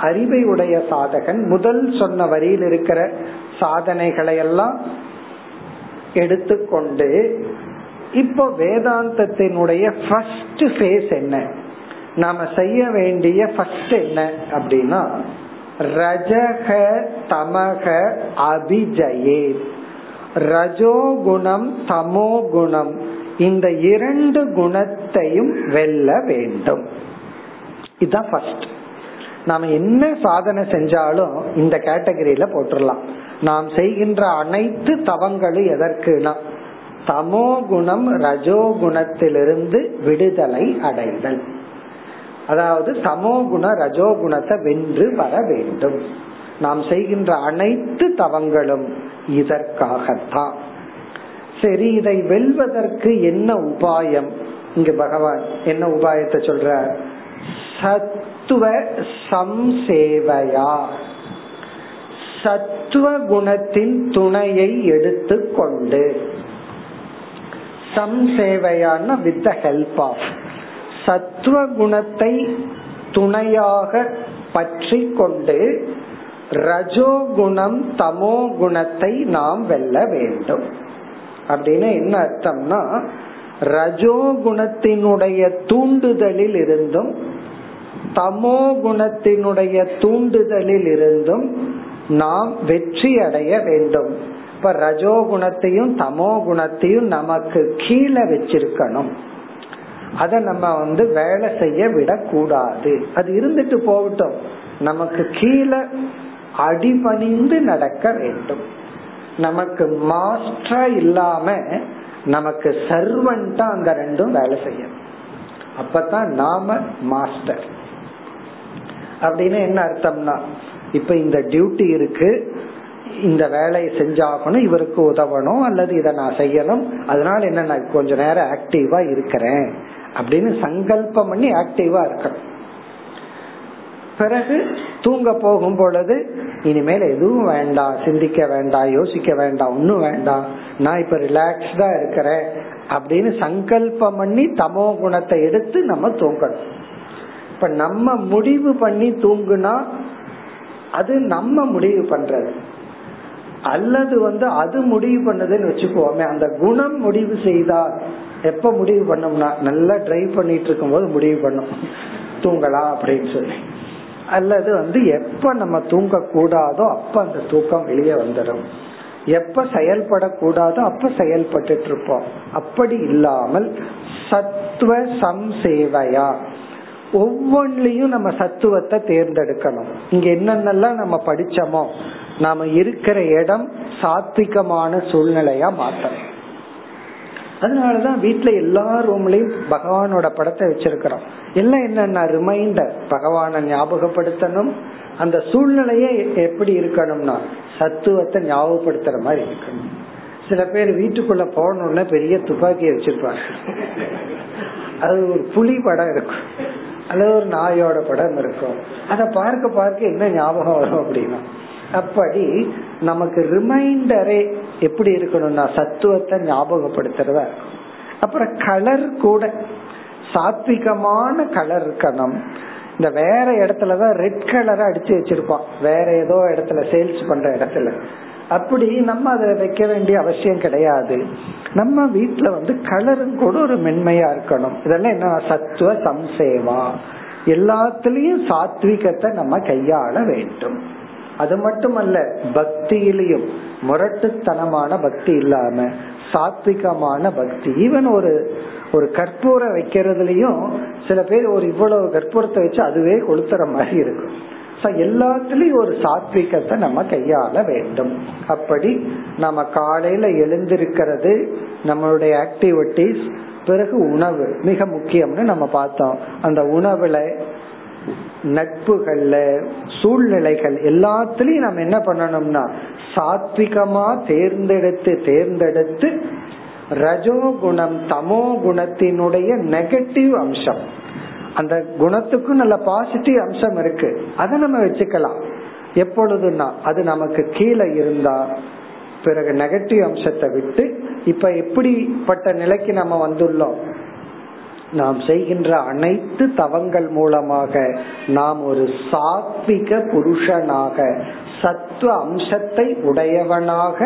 அறிவை உடைய சாதகன். முதல் சொன்ன வரியில் இருக்கிற சாதனைகளை எல்லாம் எடுத்துக்கொண்டு இப்போ வேதாந்தத்தினுடைய ஃபர்ஸ்ட் ஃபேஸ் என்ன? நாம செய்ய வேண்டிய ஃபர்ஸ்ட் என்ன அப்படின்னா ரஜக தமக அபிஜயே. ரஜோகுணம் தமோ குணம். இந்த இரண்டு குணத்தையும் வெல்ல வேண்டும். இதுதான் ஃபர்ஸ்ட் நாம என்ன சாதனை செஞ்சாலும் இந்த கேட்டகரியில போட்டுடலாம் நாம் செய்கின்ற அனைத்து தவங்களும் எதற்குனா தமோ குணம் ரஜோ குணத்திலிருந்து விடுதலை அடைதல். அதாவது சமோ குண ரஜோ குணத்தை வென்று வர வேண்டும். நாம் செய்கின்ற அனைத்து தவங்களும் இதற்காகத்தான். சரி இதை வெல்வதற்கு என்ன உபாயம்? இங்கு பகவான் என்ன உபாயத்தை சொல்ற சத்துவ சம்சேவையா. சத்துவ குணத்தின் துணையை எடுத்துக்கொண்டு சம் சேவையான வித் த ஹெல்ப் ஆஃப் சத்துவ குணத்தை துணையாக பற்றி கொண்டு ரஜோகுணம் தமோ குணத்தை நாம் வெல்ல வேண்டும். அப்படின்னு என்ன அர்த்தம்னா ரஜோகுணத்தினுடைய தூண்டுதலில் இருந்தும் தமோ குணத்தினுடைய தூண்டுதலில் இருந்தும் நாம் வெற்றி அடைய வேண்டும். இப்ப ரஜோகுணத்தையும் தமோ குணத்தையும் நமக்கு கீழே வச்சிருக்கணும். அத நம்ம வந்து வேலை செய்ய விடக்கூடாது. அது இருந்துட்டு போகட்டும். நமக்கு கீழே அடிபணிந்து நடக்க வேண்டும். நமக்கு மாஸ்டரா இல்லாம நமக்கு சர்வன்டா அந்த ரெண்டும் வேலை செய்யணும். அப்பதான் நாம மாஸ்டர் அப்படின்னு என்ன அர்த்தம்னா இப்ப இந்த டியூட்டி இருக்கு. இந்த வேலையை செஞ்சாகணும் இவருக்கு உதவணும் அல்லது இதை நான் செய்யணும் அதனால என்ன நான் கொஞ்ச நேரம் ஆக்டிவா இருக்கிறேன் அப்படின்னு சங்கல்பம் பண்ணி ஆக்டிவா இருக்கணும். பிறகு தூங்க போகும் பொழுது இனிமேல் எதுவும் வேண்டாம் சிந்திக்க வேண்டாம் யோசிக்க வேண்டாம் ஒன்னும் வேண்டாம் நான் இப்ப ரிலாக்ஸ்டா இருக்கிறேன் அப்படின்னு சங்கல்பம் பண்ணி தமோ குணத்தை எடுத்து நம்ம தூங்கணும். இப்ப நம்ம முடிவு பண்ணி தூங்குனா அது நம்ம முடிவு பண்றது. அல்லது வந்து அது முடிவு பண்ணதுன்னு வச்சுக்கோமே அந்த குணம் முடிவு செய்தா எப்ப முடிவு பண்ணோம்னா நல்லா ட்ரை பண்ணிட்டு இருக்கும் போது முடிவு பண்ணும். தூங்கலாம் அப்படின்னு சொல்லி. அல்லது வந்து எப்ப நம்ம தூங்க கூடாதோ அப்ப அந்த தூக்கம் வெளியே வந்துடும் எப்ப செயல்படக்கூடாதோ அப்ப செயல்பட்டு இருப்போம் அப்படி இல்லாமல் சத்துவ சம்சேவையா? ஒவ்வொன்றிலையும் நம்ம சத்துவத்தை தேர்ந்தெடுக்கணும். இங்க என்னென்னலாம் நம்ம படிச்சோமோ நாம இருக்கிற இடம் சாத்விகமான சூழ்நிலையா மாத்தணும். அதனாலதான் வீட்டுல எல்லா ரூம்லயும் பகவானோட படத்தை வச்சிருக்கிறோம். எல்லாம் என்னன்னா ரிமைண்டர் பகவான ஞாபகப்படுத்தணும். அந்த சூழ்நிலையே எப்படி இருக்கணும்னா சத்துவத்தை ஞாபகப்படுத்துற மாதிரி இருக்கணும். சில பேர் வீட்டுக்குள்ள போகணும்னா பெரிய துப்பாக்கியை வச்சிருப்பாங்க. அது ஒரு புலி படம் இருக்கும். அல்லது ஒரு நாயோட படம் இருக்கும். அதை பார்க்க பார்க்க என்ன ஞாபகம் வரும் அப்படின்னா அப்படி நமக்கு ரிமைண்டரே எப்படி இருக்கணும்னா சத்துவத்தை ஞாபகப்படுத்துறதா இருக்கும். அப்புறம் கலர் கூட. சாத்விகமான கலர் இருக்கணும். இந்த வேற இடத்துலதான் ரெட் கலரை அடிச்சு வச்சிருப்பான் வேற ஏதோ இடத்துல சேல்ஸ் பண்ற இடத்துல. அப்படி நம்ம அதை வைக்க வேண்டிய அவசியம் கிடையாது. நம்ம வீட்டுல வந்து கலரும் கூட ஒரு மென்மையா இருக்கணும். இதெல்லாம் என்ன? சத்துவ சம்சேவா. எல்லாத்துலயும் சாத்விகத்தை நம்ம கையாள வேண்டும். அது மட்டுமல்ல பக்தியிலையும் முரட்டுத்தனமான பக்தி இல்லாம சாத்விகமான பக்தி. ஈவன் ஒரு ஒரு கற்பூரம் வைக்கிறதுலயும் சில பேர் ஒரு இவ்வளவு கற்பூரத்தை வச்சு அதுவே கொளுத்துற மாதிரி இருக்கும். எல்லாத்துலயும் ஒரு சாத்விகத்தை நம்ம கையாள வேண்டும். அப்படி நம்ம காலையில எழுந்திருக்கிறது நம்மளுடைய ஆக்டிவிட்டிஸ் பிறகு உணவு மிக முக்கியம்னு நம்ம பார்த்தோம். அந்த உணவுல நட்புகள்ல சூழ்நிலைகள் எல்லாத்துலயும் நம்ம என்ன பண்ணணும்னா சாத்விகமா தேர்ந்தெடுத்து தேர்ந்தெடுத்து ரஜோகுணம் தமோ குணத்தினுடைய நெகட்டிவ் அம்சம். அந்த குணத்துக்கும் நல்ல பாசிட்டிவ் அம்சம் இருக்கு. அதை நம்ம வச்சுக்கலாம். எப்பொழுதுனா அது நமக்கு கீழே இருந்தா பிறகு நெகட்டிவ் அம்சத்தை விட்டு இப்ப எப்படிப்பட்ட நிலைக்கு நம்ம வந்துள்ளோம். நாம் செய்கின்ற அனைத்து தவங்கள் மூலமாக நாம் ஒரு சாத்விக புருஷனாக சத்துவ அம்சத்தை உடையவனாக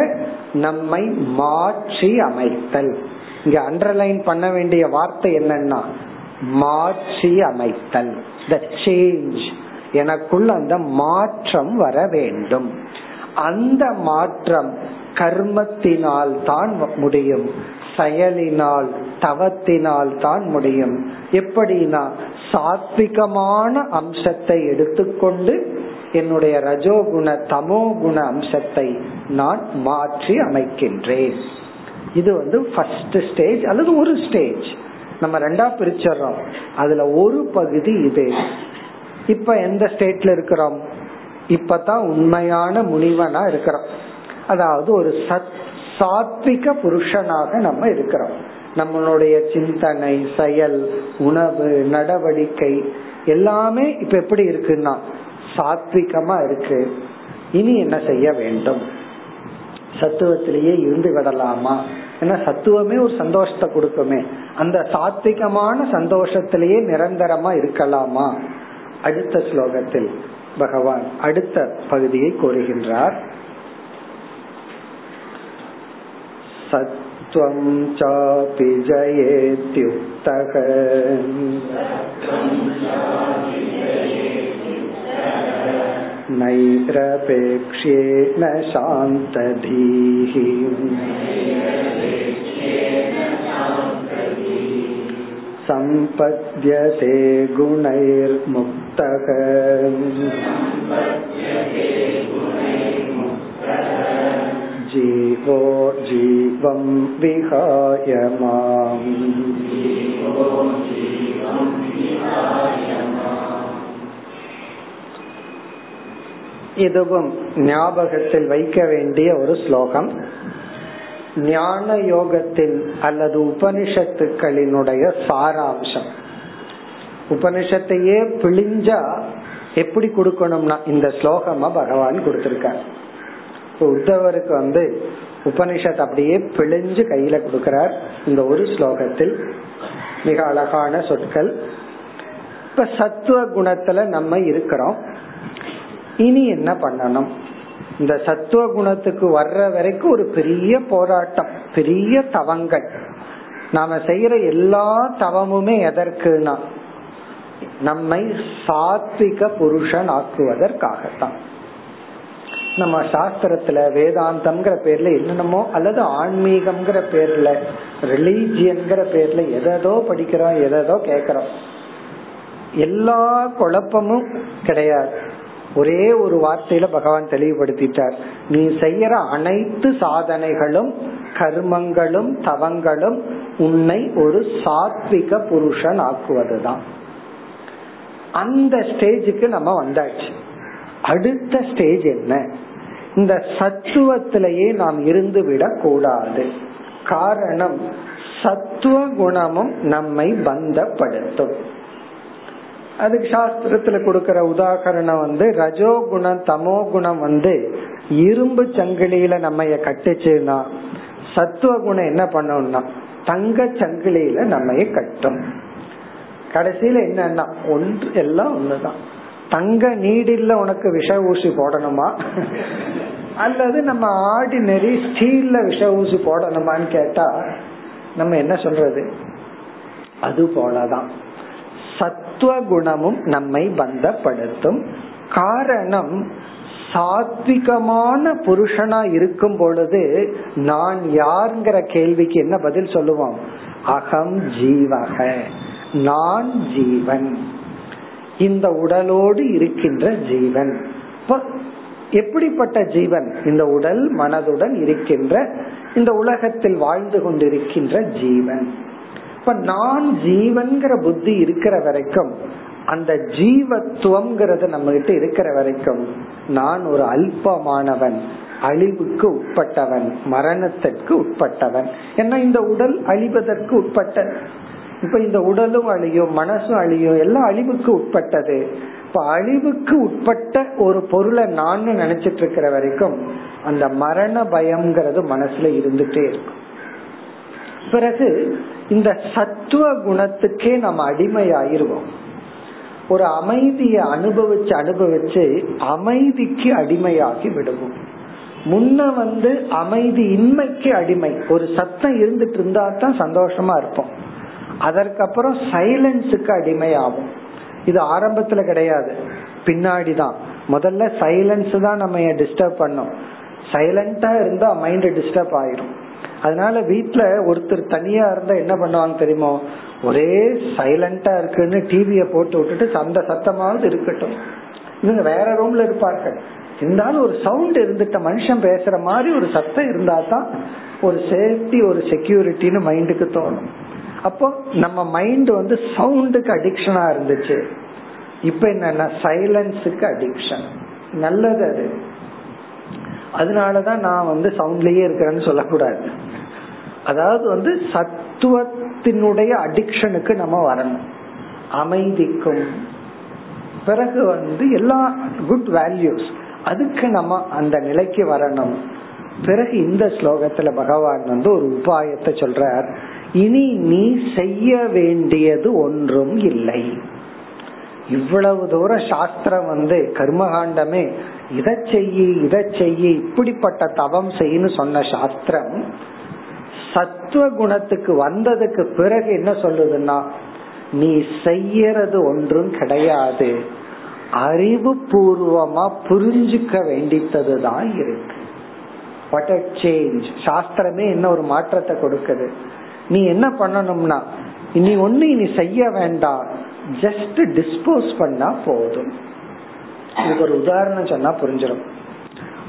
நம்மை மாற்றி அமைத்தல். இங்க அண்டர்லைன் பண்ண வேண்டிய வார்த்தை என்னன்னா மாற்றி அமைத்தல். த சேஞ்ச் எனக்குள்ள அந்த மாற்றம் வர வேண்டும். அந்த மாற்றம் கர்மத்தினால் தான் முடியும். செயலினால் தவத்தினால் தான் முடியும். எப்படின்னா சாத்விகமான அம்சத்தை எடுத்துக்கொண்டு என்னுடைய ரஜோகுண தமோ குண அம்சத்தை நான் மாற்றி அமைக்கின்றேன். இது வந்து ஃபர்ஸ்ட் ஸ்டேஜ் அல்லது ஒரு ஸ்டேஜ் நம்ம ரெண்டா பிரிச்சிடறோம். அதுல ஒரு பகுதி இது. இப்ப எந்த ஸ்டேட்ல இருக்கிறோம்? இப்பதான் உண்மையான முனிவனா இருக்கிறோம். அதாவது ஒரு சத் சாத்விக புருஷனாக நம்ம இருக்கிறோம். நம்மளுடைய சிந்தனை செயல் உணவு நடவடிக்கை எல்லாமே இப்ப எப்படி இருக்குன்னா சாத்விகமா இருக்கு. இனி என்ன செய்ய வேண்டும்? சத்துவத்திலேயே இருந்து விடலாமா? ஏன்னா சத்துவமே ஒரு சந்தோஷத்தை கொடுக்குமே. அந்த சாத்விகமான சந்தோஷத்திலேயே நிரந்தரமா இருக்கலாமா? அடுத்த ஸ்லோகத்தில் பகவான் அடுத்த பகுதியை கூறுகின்றார். सत्त्वं चापि जयेत्युक्तः नैरपेक्ष्येन शान्तधीः सम्पद्यते गुणैर्मुक्तः जीवो जीवं विहाय माम् இதுவும் ஞாபகத்தில் வைக்க வேண்டிய ஒரு ஸ்லோகம் ஞான யோகத்தின் அல்லது உபனிஷத்துக்களினுடைய சாராம்சம் உபனிஷத்தையே பிழிஞ்சா எப்படி கொடுக்கணும்னா இந்த ஸ்லோகமா பகவான் கொடுத்திருக்கார் உத்தவருக்கு வந்து உபனிஷத் அப்படியே பிழிஞ்சு கையில கொடுக்கிறார். இந்த ஒரு ஸ்லோகத்தில் மிக அழகான சொற்கள். இப்ப சத்துவ குணத்துல நம்ம இருக்கிறோம். இனி என்ன பண்ணணும்? இந்த சத்துவ குணத்துக்கு வர்ற வரைக்கும் ஒரு பெரிய போராட்டம் பெரிய தவங்கள். நாம செய்யற எல்லா தவமுமே எதற்குனா நம்மை சாத்விக புருஷன் ஆக்குவதற்காகத்தான் நம்ம சாஸ்திரத்துல வேதாந்தம்ங்கிற பேர்ல என்னென்னமோ அல்லது ஆன்மீகம்ங்கிற பேர்ல ரிலீஜியன்கிற பேர்ல எதோ படிக்கிறோம் எதோ கேக்குறோம் எல்லா குழப்பமும் கிடையாது. ஒரே ஒரு வார்த்தையில பகவான் தெளிவுபடுத்திட்டார். நீ செய்யற அனைத்து சாதனைகளும் கர்மங்களும் தவங்களும் உன்னை ஒரு சாத்விக புருஷன் ஆக்குவதுதான். அந்த ஸ்டேஜுக்கு நம்ம வந்தாச்சு. அடுத்த ஸ்டேஜ் என்ன? இந்த சத்துவத்திலேயே நாம் இருந்து விடக் கூடாது காரணம் சத்துவ குணமும் நம்மை பந்தப்படுத்தும். அதுக்கு சாஸ்திரத்துல கொடுக்கற உதாகரணம் வந்து ரஜோ குணம் தமோ குணம் வந்து இரும்பு சங்கிலியில நம்ம கட்டுச்சுன்னா சத்துவ குணம் என்ன பண்ணோம்னா தங்க சங்கிலியில நம்ம கட்டும். கடைசியில என்னன்னா ஒன்று எல்லாம் ஒண்ணுதான். தங்க நீடில்ல உனக்கு விஷ ஊசி போடணுமா? அல்லது நம்ம ஆர்டினரி ஸ்டீல்ல விஷ ஊசி போடணுமான்னு கேட்டா நம்ம என்ன சொல்றது? அது போலதான். சத்துவ குணமும் நம்மை பந்தப்படுத்தும். காரணம் சாத்விகமான புருஷனா இருக்கும் பொழுது நான் யாருங்கிற கேள்விக்கு என்ன பதில் சொல்லுவோம்? அகம் ஜீவக நான் ஜீவன். இந்த உடலோடு இருக்கின்ற ஜீவன். எப்படிப்பட்ட ஜீவன்? இந்த உடல் மனதுடன் இருக்கின்ற இந்த உலகத்தில் வாழ்ந்து கொண்டிருக்கின்ற ஜீவன். இப்ப நான் ஜீவன்கிற புத்தி இருக்கிற வரைக்கும் அந்த ஜீவத்துவம்ங்கிறது நம்ம கிட்ட இருக்கிற வரைக்கும் நான் ஒரு அல்பமானவன் அழிவுக்கு உட்பட்டவன் மரணத்திற்கு உட்பட்டவன். ஏன்னா இந்த உடல் அழிவதற்கு உட்பட்ட இப்ப இந்த உடலும் அழியும் மனசும் அழியும் எல்லாம் அழிவுக்கு உட்பட்டது. இப்ப அழிவுக்கு உட்பட்ட ஒரு பொருளை நான் நினைச்சிட்டு இருக்கிற வரைக்கும் அந்த மரண பயம்ங்கிறது மனசுல இருந்துட்டே இருக்கும். பிறகு இந்த சத்துவ குணத்துக்கே நம்ம அடிமையாயிருவோம். ஒரு அமைதியை அனுபவிச்சு அனுபவிச்சு அமைதிக்கு அடிமையாகி விடுவோம். முன்ன வந்து அமைதி இன்மைக்கு அடிமை. ஒரு சத்தம் இருந்துட்டு இருந்தா தான் சந்தோஷமா இருப்போம். அதற்கப்புறம் சைலன்ஸுக்கு அடிமை ஆகும் இது ஆரம்பத்துல கிடையாது. பின்னாடி தான் முதல்ல சைலன்ஸ் தான் நம்ம டிஸ்டர்ப் பண்ணோம். சைலண்டா இருந்தா மைண்ட் டிஸ்டர்ப் ஆயிரும். அதனால வீட்டுல ஒருத்தர் தனியா இருந்தா என்ன பண்ணுவாங்க தெரியுமோ? ஒரே சைலண்டா இருக்குன்னு டிவிய போட்டு விட்டுட்டு அந்த சத்தமாவது இருக்கட்டும். இவங்க வேற ரூம்ல இருப்பார்கள். இருந்தாலும் ஒரு சவுண்ட் இருந்துட்ட மனுஷன் பேசுற மாதிரி ஒரு சத்தம் இருந்தா தான் ஒரு சேஃப்டி ஒரு செக்யூரிட்டின்னு மைண்டுக்கு தோணும். அப்போ நம்ம மைண்ட் வந்து சவுண்டுக்கு அடிக்ஷனா இருந்துச்சு. இப்ப என்னன்னா சைலன்ஸுக்கு அடிக்ஷன் நல்லது அது. அதனாலதான் நான் வந்து சவுண்ட்லயே இருக்கிறேன்னு சொல்லக்கூடாது. அதாவது வந்து சத்துவத்தினுடைய அடிக்ஷனுக்கு நம்ம வரணும். அமைதிக்கும். பிறகு வந்து எல்லா குட் வேல்யூஸ் அதுக்கு நம்ம அந்த நிலைக்கு வரணும். பிறகு இந்த ஸ்லோகத்துல பகவான் வந்து ஒரு உபாயத்தை சொல்றார். இனி நீ செய்ய வேண்டியது ஒன்றும் இல்லை. இவ்வளவு தூரம் சாஸ்திரம் வந்து கர்மகாண்டமே இதை செய்யி இதை செய்யி இப்படிப்பட்ட தவம் செய்யு சொன்ன சாஸ்திரம் சத்துவ குணத்துக்கு வந்ததுக்கு பிறகு என்ன சொல்லுதுன்னா நீ செய்யறது ஒன்றும் கிடையாது. அறிவு பூர்வமா புரிஞ்சுக்க வேண்டித்ததுதான் இருக்கு. வாட் சேஞ்ச் சாஸ்திரமே என்ன ஒரு மாற்றத்தை கொடுக்குது? நீ என்ன பண்ணணும்னா நீ ஒண்ணு இனி செய்ய வேண்டாம். ஜஸ்ட் டிஸ்போஸ் பண்ணா போதும். இதுக்கு ஒரு உதாரணம் சொன்னா புரிஞ்சிடும்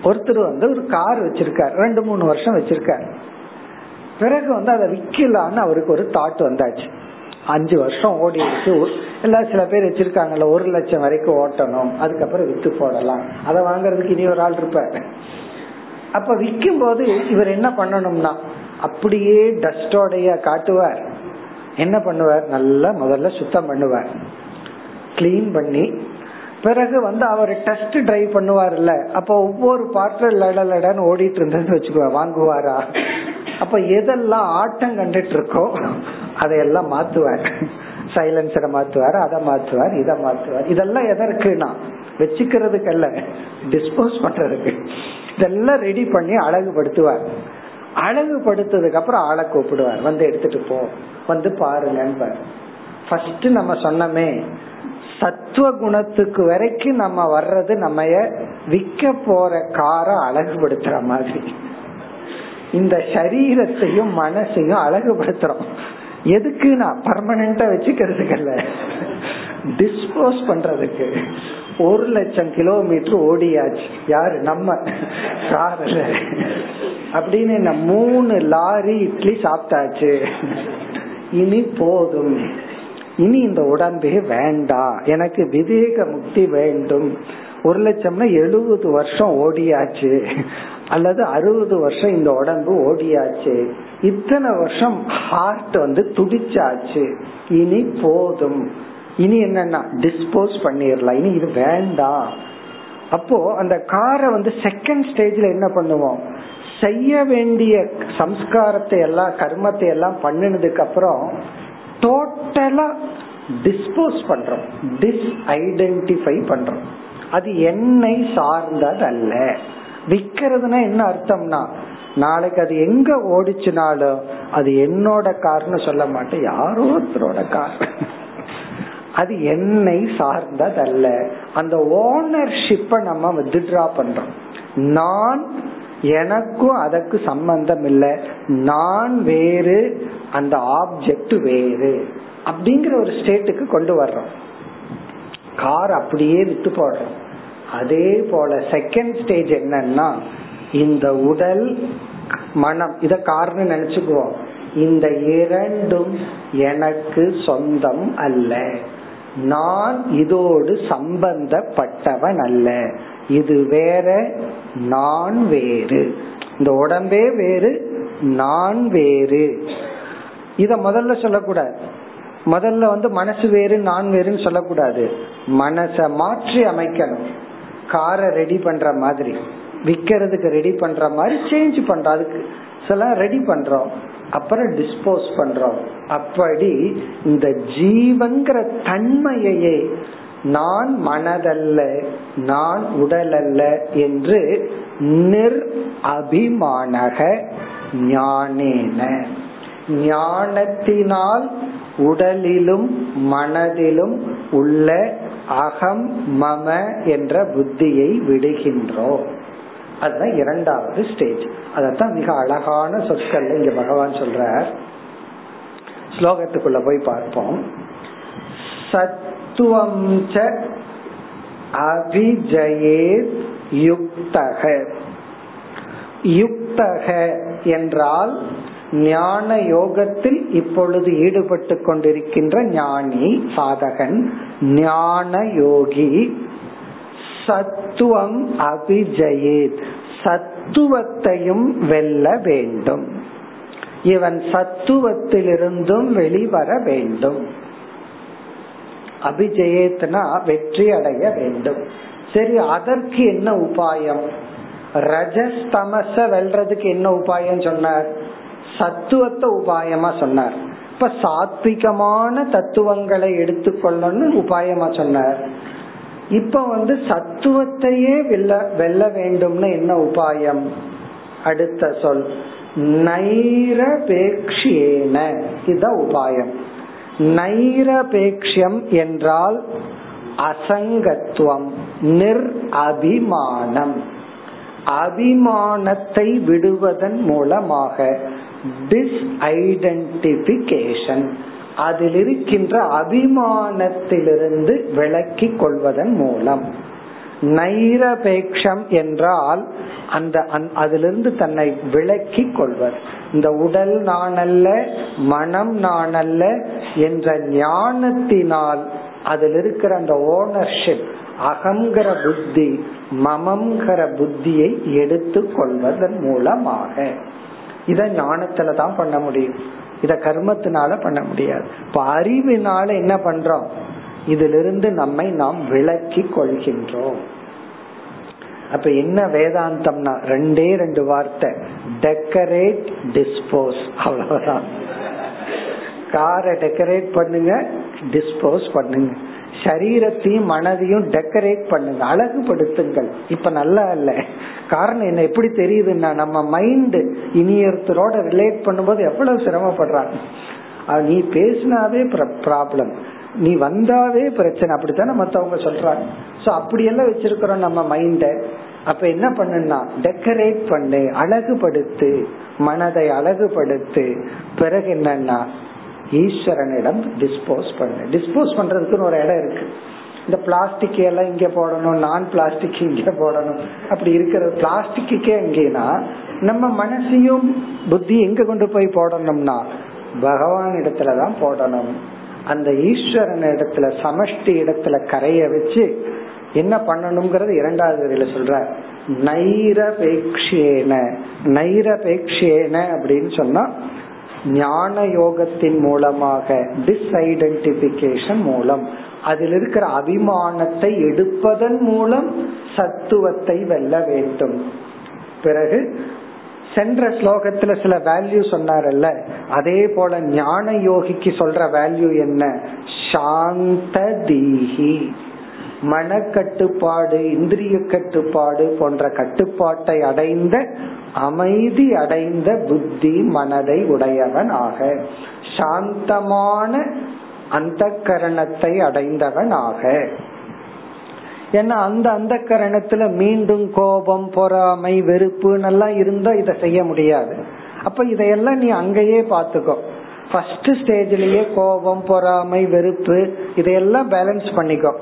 ஒருத்தர் வந்து ஒரு கார் வச்சிருக்கார். ரெண்டு மூணு வருஷம் வச்சிருக்கார். பிறகு வந்து அதை விற்கலான்னு அவருக்கு ஒரு தாட் வந்தாச்சு. அஞ்சு வருஷம் ஓடிடுச்சு எல்லாம் சில பேர் வச்சிருக்காங்கல்ல ஒரு லட்சம் வரைக்கும் ஓட்டணும். அதுக்கப்புறம் வித்து போடலாம். அதை வாங்குறதுக்கு இனி ஒரு ஆள் இருப்பாரு. அப்ப விற்கும் போது இவர் என்ன பண்ணணும்னா அப்படியே டஸ்டோடைய காட்டுவார். என்ன பண்ணுவார்? நல்லா முதல்ல சுத்தம் பண்ணுவார். கிளீன் பண்ணி பிறகு வந்து அவர் டெஸ்ட் டிரைவ் பண்ணுவார்ல அப்ப ஒவ்வொரு பார்ட்ல லடலடன்னு ஓடிட்டு இருந்ததுன்னு வச்சுக்கோ வாங்குவாரா? அப்ப எதெல்லாம் ஆட்டம் கண்டுட்டு இருக்கோ அதையெல்லாம் மாத்துவார். சைலன்சரை மாத்துவார் அதை மாத்துவார் இதை மாத்துவார். இதெல்லாம் எதற்குனா வச்சுக்கிறதுக்கு அல்ல டிஸ்போஸ் பண்றதுக்கு. இதெல்லாம் ரெடி பண்ணி அழகுபடுத்துவார். அழகுபடுத்ததுக்கு அப்புறம் ஆளை கூப்பிடுவார். வந்து எடுத்துட்டு போ. வந்து பாருங்க ஃபர்ஸ்ட் நம்ம சொன்னமே சத்துவ குணத்துக்கு வரைக்கும் நம்ம வர்றது நம்ம விற்க போற காரை அழகுபடுத்துற மாதிரி. இந்த சரீரத்தையும் மனசையும் அழகுபடுத்துறோம். எதுக்கு நான் பர்மனண்டா வச்சுக்கிறதுக்கு இல்ல. டிஸ்போஸ் பண்றதுக்கு. ஒரு லட்சம் கிலோமீட்டர் ஓடியாச்சு. யாரு? நம்ம. கார்ல அப்படின்னு என்ன மூணு லாரி இட்லி சாப்பிட்டாச்சு. இனி போதும். இனி இந்த உடம்பே வேண்டாம் எனக்கு விவேக முக்தி வேண்டும். ஒரு லட்சம்னா எழுபது வருஷம் ஓடியாச்சு. அல்லது அறுபது வருஷம் இந்த உடம்பு ஓடியாச்சு. இத்தனை வருஷம் ஹார்ட் வந்து துடிச்சாச்சு. இனி போதும். இனி என்னன்னா டிஸ்போஸ் பண்ணிடலாம். இனி இது வேண்டாம். அப்போ அந்த காரை வந்து செகண்ட் ஸ்டேஜ்ல என்ன பண்ணுவோம்? செய்ய வேண்டிய சம்ஸ்காரத்தை எல்லாம் கர்மத்தை எல்லாம் பண்ணினதுக்கு அப்புறம் டோட்டலா டிஸ்போஸ் பண்றோம். டிஸ் ஐடென்டிஃபை பண்றோம். அது என்னை சார்ந்தது அல்ல விக்கிறதுனா என்ன அர்த்தம்னா நாளைக்கு அது எங்க ஓடிச்சுனாலும் அது என்னோட கார்னு சொல்ல மாட்டேன். யாரோ ஒருத்தரோட கார். அது என்னை சார்ந்ததல்ல. அந்த ஓனர்ஷிப்ப நம்ம வித்ட்ரா பண்றோம். நான் எனக்கும் அதற்கு சம்பந்தம் இல்லை நான் வேறு அந்த ஆப்ஜெக்ட் வேறு அப்படிங்கிற ஒரு ஸ்டேட்டுக்கு கொண்டு வர்றோம். கார் அப்படியே விட்டு போடுறோம். அதே போல செகண்ட் ஸ்டேஜ் என்னன்னா இந்த உடல் மனம் இத காரணம் நினைச்சுக்குவோம். இந்த இரண்டும் எனக்கு சொந்தம் அல்ல. நான் இதோடு சம்பந்தப்பட்டவன் அல்ல இது வேற நான் வேறு. இந்த உடம்பே வேறு நான் வேறு. இத முதல்ல சொல்லக்கூடாது. முதல்ல வந்து மனசு வேறு நான் வேறுன்னு சொல்லக்கூடாது. மனச மாற்றி அமைக்கணும். காரை ரெடி பண்ற மாதிரி. விக்கிறதுக்கு ரெடி பண்ற மாதிரி சேஞ்ச் பண்ற அதுக்கு. சில ரெடி பண்றோம். அப்புறம் டிஸ்போஸ் பண்றோம். அப்படி இந்த ஜீவங்கிற தன்மையையே நான் மனதல்ல நான் உடல் அல்ல என்று நிர் அபிமானக ஞானேன. ஞானத்தினால் உடலிலும் மனதிலும் உள்ள அகம் மம என்ற புத்தியை விடுகின்றோம். அதுதான் இரண்டாவது ஸ்டேஜ் அதத்தான் மிக அழகான சொற்கள் இங்க பகவான் சொல்ற ஸ்லோகத்துக்குள்ள போய் பார்ப்போம். சத்துவம் அபிஜயேத் யுக்தக. யுக்தக என்றால் ஞான யோகத்தில் இப்பொழுது ஈடுபட்டு கொண்டிருக்கின்ற ஞானி சாதகன் ஞான யோகி சத்துவம் அபிஜயேத். சத்துவத்தையும் வெல்ல வேண்டும். இவன் சத்துவத்திலிருந்தும் வெளிவர வேண்டும். அபிஜயேத்னா வெற்றி அடைய வேண்டும். சரி அதற்கு என்ன உபாயம்? ரஜஸ் தமச வெல்றதுக்கு என்ன உபாயம் சொன்னார்? சத்துவத்தை உபாயமா சொன்னார். இப்ப சாத்விகமான தத்துவங்களை எடுத்துக்கொள்ளணும்னு உபாயமா சொன்னார். இப்ப வந்து சத்துவத்தையே வெல்ல வெல்ல வேண்டும்னு என்ன உபாயம்? அடுத்த சொல். நைரபேக்ஷேன இதுதான் உபாயம். நைரபேக்ஷம் என்றால் அசங்கத்துவம் நிர் அபிமானம் அபிமானத்தை விடுவதன் மூலமாக டிஸ்ஐடென்டிபிகேஷன் அதில் இருக்கின்ற அபிமானத்திலிருந்து விளக்கி கொள்வதன் மூலம். நைரபேக்ஷம் என்றால் அந்த அதிலிருந்து தன்னை விளக்கி கொள்வர் இந்த உடல் நானல்ல மனம் நானல்ல என்ற ஞானத்தினால் அதில் இருக்கிற அந்த ஓனர்ஷிப் அகங்கிற புத்தி மமங்கிற புத்தியை எடுத்து கொள்வதன் மூலமாக. இத ஞானத்துல தான் பண்ண முடியும். இத கர்மத்தினால பண்ண முடியாது. இப்ப அறிவினால என்ன பண்றோம்? இதிலிருந்து நம்மை நாம் விளக்கி கொள்கின்றோம். அப்ப என்ன வேதாந்தம்னா ரெண்டே ரெண்டு வார்த்தை. டெக்கரேட் டிஸ்போஸ் அவ்வளவுதான். காரை டெக்கரேட் பண்ணுங்க டிஸ்போஸ் பண்ணுங்க. சரீரத்தையும் மனதையும் டெக்கரேட் பண்ணுங்க. அழகுபடுத்துங்கள். இப்ப நல்லா இல்ல. காரணம் என்ன? எப்படி தெரியுதுன்னா நம்ம மைண்ட் இனியொருத்தரோட ரிலேட் பண்ணும்போது எவ்வளவு சிரமப்படுறாங்க. நீ பேசினாவே ப்ராப்ளம் நீ வந்தாவே பிரச்சனை. அப்படித்தானே மத்தவங்க சொல்றாங்க. சோ அப்படியெல்லாம் வச்சிருக்கிறோம் நம்ம மைண்ட அப்ப என்ன பண்ணுனா டெக்கரேட் பண்ணு அழகுபடுத்து மனதை அழகுபடுத்து. பிறகு என்னன்னா ஈஸ்வரனிடம் டிஸ்போஸ் பண்ணு. டிஸ்போஸ் பண்றதுக்குன்னு ஒரு இடம் இருக்கு. இந்த பிளாஸ்டிக் எல்லாம் இங்க போடணும் நான் பிளாஸ்டிக் இங்க போடணும். அப்படி இருக்கிற பிளாஸ்டிக்கே எங்கேனா நம்ம மனசையும் புத்தி எங்க கொண்டு போய் போடணும்னா பகவான் இடத்துலதான் போடணும். அந்த ஈஸ்வரன் இடத்துல சமஷ்டி இடத்துல கரைய வச்சு என்ன பண்ணணுங்கிறது இரண்டாவது வரையில சொல்ற. நைரபேக்ஷேன. நைரபேக்ஷேன அப்படின்னு சொன்னா ஞான யோகத்தின் மூலமாக டிஸ்ஐடென்டிபிகேஷன் மூலம் அதில் இருக்கிற அபிமானத்தை எடுப்பதன் மூலம் சத்துவத்தை வெல்ல வேண்டும். பிறகு சென்ற ஸ்லோகத்துல சில வேல்யூ சொன்னாரல்ல அதே போல ஞான யோகிக்கு சொல்ற வேல்யூ என்ன? சாந்த தீஹி மனக்கட்டுப்பாடு இந்திரிய கட்டுப்பாடு போன்ற கட்டுப்பாட்டை அடைந்த அமைதி அடைந்த புத்தி மனதை உடையவன் ஆக. சாந்தமான அந்த கரணத்தை அடைந்தவன் ஆக. ஏன்னா அந்த அந்த கரணத்துல மீண்டும் கோபம் பொறாமை வெறுப்பு நல்லா இருந்தா இதை செய்ய முடியாது. அப்ப இதையெல்லாம் நீ அங்கேயே பாத்துக்கோ ஃபர்ஸ்ட் ஸ்டேஜ்லயே கோபம் பொறாமை வெறுப்பு இதையெல்லாம் பேலன்ஸ் பண்ணிக்கோ.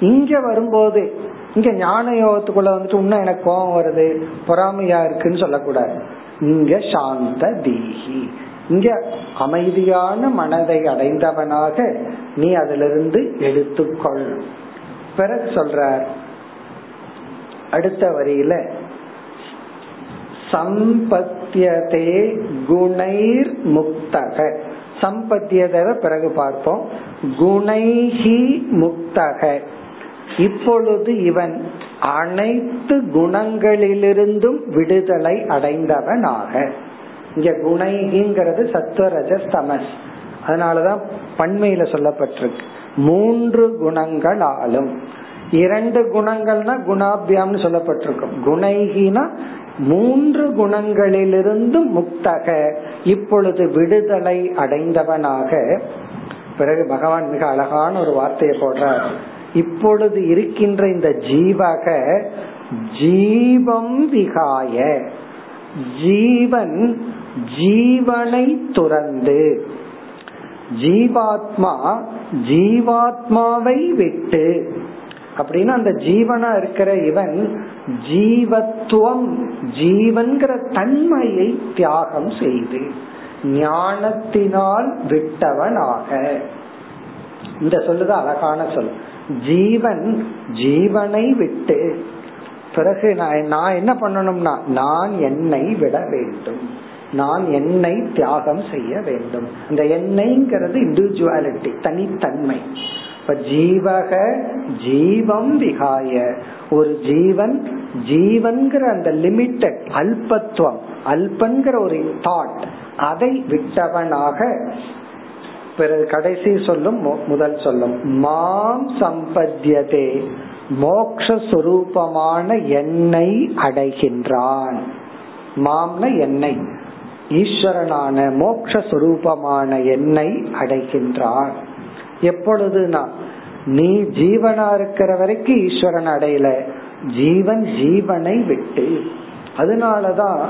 இங்க வரும்போது இங்க ஞான யோகத்துக்குள்ள வந்துட்டு இன்னும் எனக்கு கோபம் வருது பொறாமையா இருக்குன்னு சொல்லக்கூடாது. இங்க சாந்த தீஹி. இங்க அமைதியான மனதை அடைந்தவனாக நீ அதிலிருந்து எடுத்துக்கொள். பிறகு சொல்றார் அடுத்த வரியில சம்பத்தியதே குணைர் முக்தக. சம்பத்தியதை பிறகு பார்ப்போம். குணைஹி முக்தக. இப்பொழுது இவன் அனைத்து குணங்களிலிருந்தும் விடுதலை அடைந்தவனாக. இங்க குணைங்கிறது சத்வரஜஸ் தமஸ். அதனாலதான் பண்மையில சொல்லப்பட்டிருக்கு. மூன்று குணங்கள் ஆளும் இரண்டு குணங்கள்னா குணாபியாம்னு சொல்லப்பட்டிருக்கும். குணைகினா மூன்று குணங்களிலிருந்து முக்தக. இப்பொழுது விடுதலை அடைந்தவனாக. பிறகு பகவான் மிக அழகான ஒரு வார்த்தையை போடுறார். இப்பொழுது இருக்கின்ற இந்த ஜீவக ஜீவம் விகாய. ஜீவன் ஜீவனை துறந்து ஜீவாத்மா ஜீவாத்மாவை விட்டு அப்படின்னா அந்த ஜீவனா இருக்கிற இவன் ஜீவத்துவம் ஜீவன்கிற தன்மையை தியாகம் செய்து ஞானத்தினால் விட்டவனாக. இந்த சொல்லுதான் அழகான சொல். ஜீவன் ஜீவனை விட்டு பிறகு நான் நான் என்ன பண்ணணும்னா நான் என்னை விட வேண்டும். நான் என்னை தியாகம் செய்ய வேண்டும். இந்த என்னைங்கிறது இண்டிவிஜுவாலிட்டி தனித்தன்மை. இப்ப ஜீவக ஜீவம் விகாய. ஒரு ஜீவன் ஜீவன்கிற அந்த லிமிட்டட் அல்பத்துவம் அல்பன்கிற ஒரு தாட் அதை விட்டவனாக பிறகு கடைசி சொல்லும் முதல் சொல்லும். மாம் சம்பத்தியதே மோக்ஷரூபமான எண்ணெய் அடைகின்றான். மாம்ன என்னை. ஈஸ்வரனான மோக்ஷரூபமான எண்ணெய் அடைகின்றான். எப்பொழுதுனா நீ ஜீவனா இருக்கிற வரைக்கும் ஈஸ்வரன் அடையல ஜீவன் ஜீவனை விட்டு. அதனாலதான்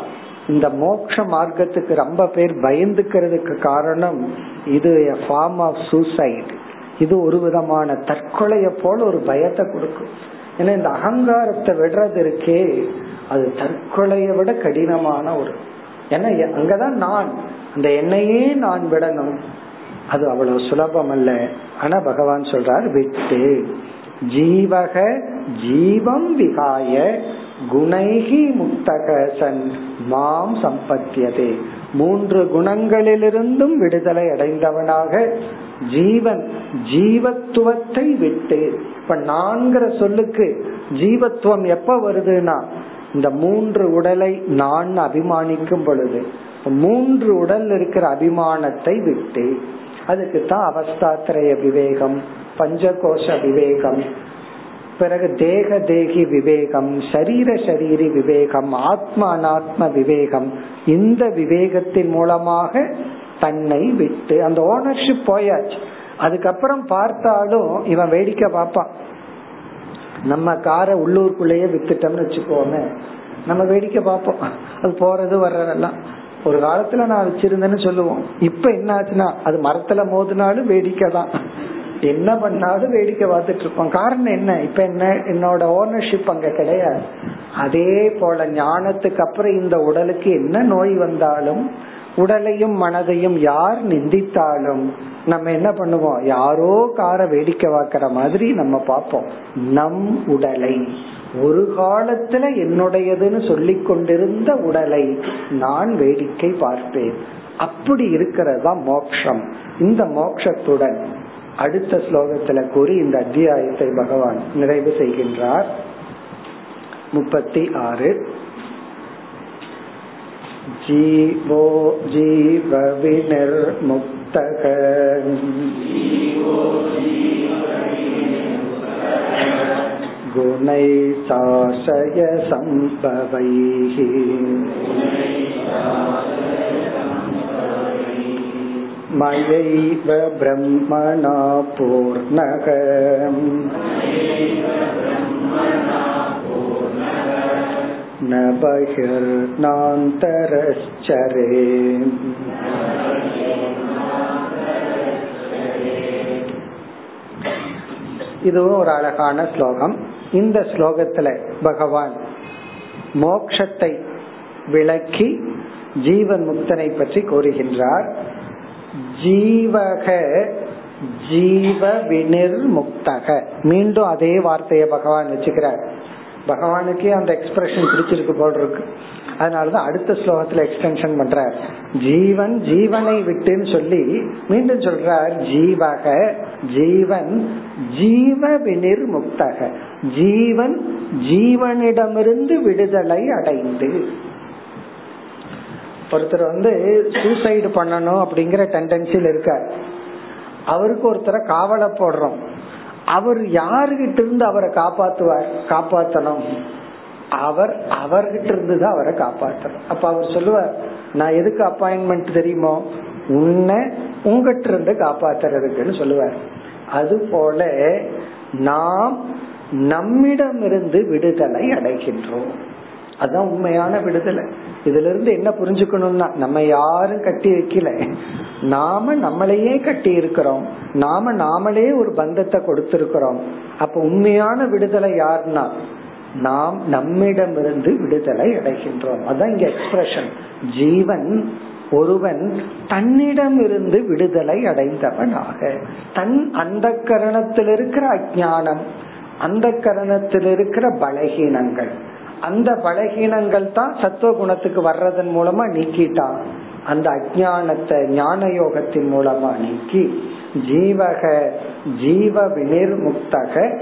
இந்த மோக்ஷ மார்க்கத்துக்கு ரொம்ப பேர் பயந்துக்கிறதுக்கு காரணம் இது ஃபார்ம் ஆஃப் சூசைட் இது ஒரு விதமான தற்கொலைய போல ஒரு பயத்தை கொடுக்கும். ஏன்னா இந்த அகங்காரத்தை விடுறது இருக்கே அது தற்கொலைய விட கடினமான ஒரு ஏன்னா அங்கதான் நான். அந்த என்னையே நான் விடணும். அது அவ்வளவு சுலபம் அல்ல ஆனா பகவான் சொல்றார் விட்டு ஜீவக ஜீவம் விகாய குணைகி முக்தகசன் மாம் சம்பத்தியதே. மூன்று குணங்களிலிருந்தும் விடுதலை அடைந்தவனாக ஜீவன் ஜீவத்துவத்தை விட்டு. இப்ப நான்கிற சொல்லுக்கு ஜீவத்துவம் எப்ப வருதுன்னா இந்த மூன்று உடலை நான் அபிமானிக்கும் பொழுது மூன்று உடல் இருக்கிற அபிமானத்தை விட்டு. அதுக்கு தான் அவஸ்தாத்திரய விவேகம் பஞ்சகோஷ விவேகம் பிறகு தேக தேகி விவேகம் சரீர சரீரி விவேகம் ஆத்ம அனாத்ம விவேகம் இந்த விவேகத்தின் மூலமாக தன்னை விட்டு அந்த ஓனர்ஷிப் போயாச்சு. அதுக்கப்புறம் பார்த்தாலும் இவன் வேடிக்கை பார்ப்பான். நம்ம காரை உள்ளூருக்குள்ளேயே வித்துட்டோம்னு வச்சுக்கோங்க நம்ம வேடிக்கை பார்ப்போம். அது போறது வர்றதெல்லாம் ஒரு காலத்துல நான் வச்சிருந்தேன்னு சொல்லுவோம். இப்ப என்ன ஆச்சுன்னா அது மரத்துல மோதினாலும் வேடிக்கை தான் என்ன பண்ணாலும் வேடிக்கை பார்த்துட்டு இருப்போம். காரணம் என்ன? இப்ப என்ன? என்னோட ஓனர்ஷிப் அங்க கிடையாது. அதே போல ஞானத்துக்கு அப்புறம் இந்த உடலுக்கு என்ன நோய் வந்தாலும் உடலையும் மனதையும் யார் நிந்தித்தாலும் நம்ம என்ன பண்ணுவோம்? யாரோ கார வேடிக்கை பார்க்கிற மாதிரி நம்ம பார்ப்போம். நம் உடலை. ஒரு காலத்துல என்னுடையதுன்னு சொல்லி கொண்டிருந்த உடலை நான் வேடிக்கை பார்ப்பேன். அப்படி இருக்கிறது தான் மோக்ஷம். இந்த மோக்ஷத்துடன் அடுத்த ஸ்லோகத்துல கூறி இந்த அத்தியாயத்தை பகவான் நிறைவு செய்கின்றார் முப்பத்தி ஆறு जीवो जीवविनिर्मुक्तः गुणैः साशय सम्भवैः मयैव ब्रह्मणा पूर्णः न बहिर्नान्तरश्चरे இதுவும் ஒரு அழகான ஸ்லோகம் இந்த ஸ்லோகத்துல பகவான் மோக்ஷத்தை விளக்கி ஜீவன் முக்தனை பற்றி கூறுகின்றார் ஜீவக ஜீவ வினிர் முக்தக. மீண்டும் அதே வார்த்தையை பகவான் வச்சுக்கிறார். பகவானுக்கே அந்த எக்ஸ்பிரஷன் பிடிச்சிருக்கு போல் இருக்கு. அதனாலதான் அடுத்த ஸ்லோகத்துல எக்ஸ்டென்ஷன் பண்றார். ஜீவன் ஜீவனை விட்டுன்னு சொல்லி மீண்டும் சொல்றார் ஜீவக ஜீவன் ஜீவ வினிர் முக்தக. ஜீவன் ஜீவனிடமிருந்து விடுதலை அடைந்து ஒருத்தர் வந்து சூசைடு பண்ணணும் அப்படிங்கிற டெண்டன்சியில் இருக்கார். அவருக்கு ஒருத்தரை காவலை போடுறோம். அவர் யாருகிட்ட இருந்து அவரை காப்பாத்துவார்? காப்பாத்தணும். அவர் அவர்கிட்ட இருந்து தான் அவரை காப்பாற்றணும் அப்ப அவர் சொல்லுவார் நான் எதுக்கு அப்பாயின்மெண்ட் தெரியுமோ? உன்னை உங்ககிட்ட இருந்து காப்பாத்துறதுக்குன்னு சொல்லுவார். அது போல நாம் நம்மிடமிருந்து விடுதலை அடைகின்றோம். அதுதான் உண்மையான விடுதலை. இதுல இருந்து என்ன புரிஞ்சுக்கணும்னா நம்ம யாரும் கட்டி வைக்கல. நாம நம்மளையே கட்டி இருக்கிறோம். நாம நாமளே ஒரு பந்தத்தை கொடுத்திருக்கிறோம். அப்ப உண்மையான விடுதலை யாருன்னா நாம் நம்மிடமிருந்து விடுதலை அடைகின்றோம். அதான் இங்க எக்ஸ்பிரஷன் ஜீவன் ஒருவன் தன்னிடம் இருந்து விடுதலை அடைந்தவனாக. தன் அந்த கரணத்தில் இருக்கிற அஜானம் அந்த கரணத்தில் இருக்கிற பலகீனங்கள். அந்த பலகீனங்கள் தான் சத்துவ குணத்துக்கு வர்றதன் மூலமா நீக்கிட்டான் அந்த அஜானத்தை ஞான யோகத்தின் மூலமா நீக்கி ஜீவக ஜீவ வினிர்முக்தக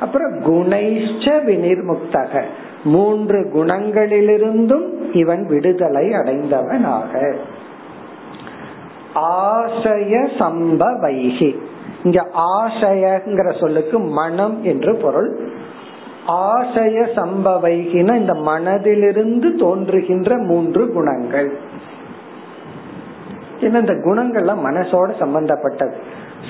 அப்புறம் குணைஷ்ட வினிர்முக்தக மூன்று குணங்களிலிருந்தும் இவன் விடுதலை அடைந்தவனாக. ஆசய சம்பவைகி. இங்க ஆசயங்கிற சொல்லுக்கு மனம் என்று பொருள். ஆசய சம்பவைகின இந்த மனதிலிருந்து தோன்றுகின்ற மூன்று குணங்கள். ஏன்னா இந்த குணங்கள்லாம் மனசோட சம்பந்தப்பட்டது.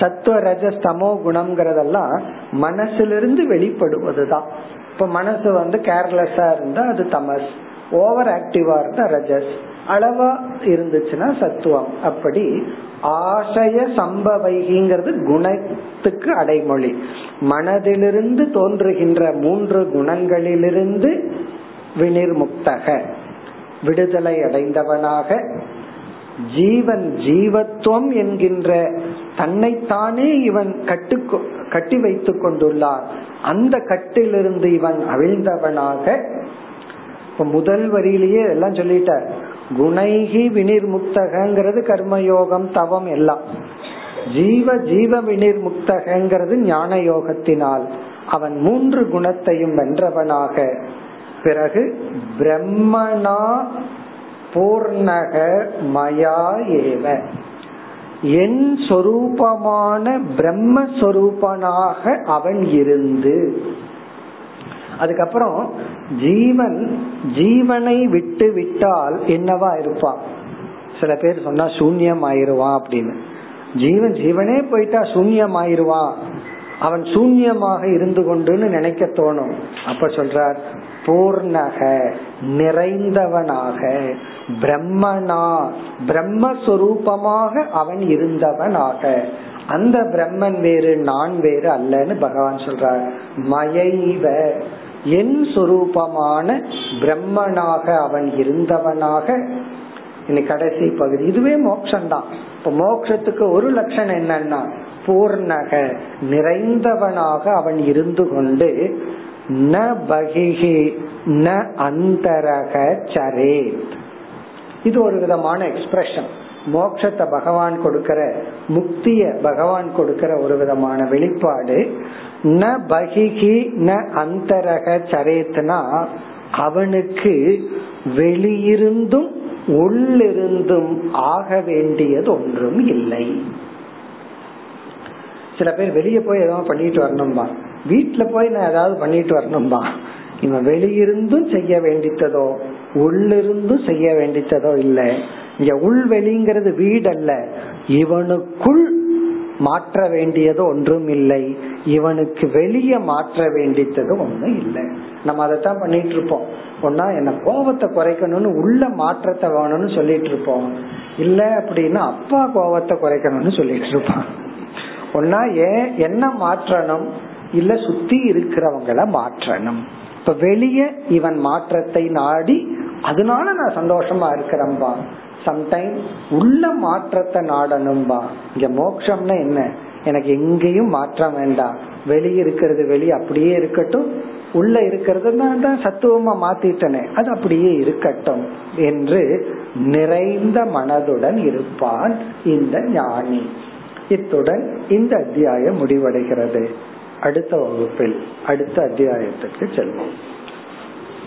சத்துவ ரஜஸ்தமோ குணம்ங்கிறதெல்லாம் மனசிலிருந்து வெளிப்படுவதுதான். இப்ப மனசு வந்து கேர்லெஸ்ஸா இருந்தா அது தமஸ். ஓவர் ஆக்டிவா இருந்தா ரஜஸ். அளவா இருந்துச்சுன்னா சத்துவம். அப்படி ஆசய சம்பவைகிங்கிறது குணத்துக்கு அடைமொழி. மனதிலிருந்து தோன்றுகின்ற மூன்று குணங்களிலிருந்து வினிர்முக்தக. விடுதலை அடைந்தவனாக ஜீவன் ஜீவத்துவம் என்கின்ற தன்னைத்தானே இவன் கட்டு கட்டி வைத்துக் கொண்டுள்ளார். அந்த கட்டிலிருந்து இவன் அவிழ்ந்தவனாக இப்ப முதல் வரியிலேயே எல்லாம் சொல்லிட்டார். குணைகி வினிர்முக்தகங்கிறது கர்மயோகம் தவம் எல்லாம். ஜீவ ஜீவ வினிர்முக்தகங்கிறது ஞான யோகத்தினால் அவன் மூன்று குணத்தையும் வென்றவனாக. பிறகு பிரம்மனா பூர்ணக மயா ஏவ. என் சொரூபமான பிரம்மஸ்வரூபனாக அவன் இருந்து அதுக்கப்புறம் ஜீவன் ஜீவனை விட்டு விட்டால் என்னவா இருப்பான் சில பேர் சொன்னா சூன்யம் ஆயிருவான் அப்படின்னு. ஜீவன் ஜீவனே போயிட்டா சூன்யம் ஆயிருவான் அவன் சூன்யமாக இருந்து கொண்டுன்னு நினைக்க தோணும். அப்ப சொல்றார் பூர்ணக நிறைந்தவனாக பிரம்மனா பிரம்மஸ்வரூபமாக அவன் இருந்தவனாக. அந்த பிரம்மன் வேறு நான் வேறு அல்லன்னு பகவான் சொல்றார். மயைவ என் சொரூபமான பிரம்மனாக அவன் இருந்தவனாக இன்னைக்கு கடைசி பகுதி இதுவே மோக்ஷந்தான். இப்ப மோக்ஷத்துக்கு ஒரு லட்சணம் என்னன்னா பூர்ணக நிறைந்தவனாக அவன் இருந்து கொண்டு ந பகிஹி ந அந்தரக சரேத். இது ஒரு விதமான எக்ஸ்பிரஷன் மோட்சத்தை பகவான் கொடுக்கிற முக்திய பகவான் கொடுக்கிற ஒரு விதமான வெளிப்பாடு. ந பகிகி ந அந்தரக சரேத்னா அவனுக்கு வெளியிருந்தும் உள்ளிருந்தும் ஆக வேண்டியது ஒன்றும் இல்லை. சில பேர் வெளியே போய் ஏதாவது பண்ணிட்டு வரணும்பா. வீட்டுல போய் நான் ஏதாவது பண்ணிட்டு வரணும்பா. இவன் வெளியிருந்தும் செய்ய வேண்டித்ததோ உள்ளிருந்தும் செய்ய வேண்டித்ததோ இல்லை. இங்க உள்வெளிங்கிறது வீடல்ல. இவனுக்குள் மாற்ற வேண்டியது ஒன்றும் இல்லை. இவனுக்கு வெளியே மாற்ற வேண்டியது ஒன்றும் இல்லை. நம்ம அதைத்தான் பண்ணிட்டு இருப்போம். ஒன்னா என்ன கோபத்தை குறைக்கணும்னு உள்ள மாற்றத்தை வேணும்னு சொல்லிட்டு இருப்போம். இல்ல அப்படின்னா அப்பா கோபத்தை குறைக்கணும்னு சொல்லிட்டு இருப்பான். ஒன்னா ஏன் என்ன மாற்றணும்? இல்ல சுத்தி இருக்கிறவங்கள மாற்றணும். இப்ப வெளியே இவன் மாற்றத்தை நாடி அதனால நான் சந்தோஷமா இருக்கிறம்பா சம்டைம் உள்ள மாற்றத்தை நாடணும்பா இங்க மோக்ஷம்னா என்ன? எனக்கு எங்கேயும் மாற்றம் வேண்டாம். வெளியே இருக்கிறது வெளியே அப்படியே இருக்கட்டும். உள்ள இருக்கிறது நான் தான் சத்துவமா மாத்திட்டனே. அது அப்படியே இருக்கட்டும் என்று நிறைந்த மனதுடன் இருப்பான் இந்த ஞானி. இத்துடன் இந்த அத்தியாயம் முடிவடைகிறது. அடுத்த வகுப்பில் அடுத்த அத்தியாயத்திற்கு செல்வோம்.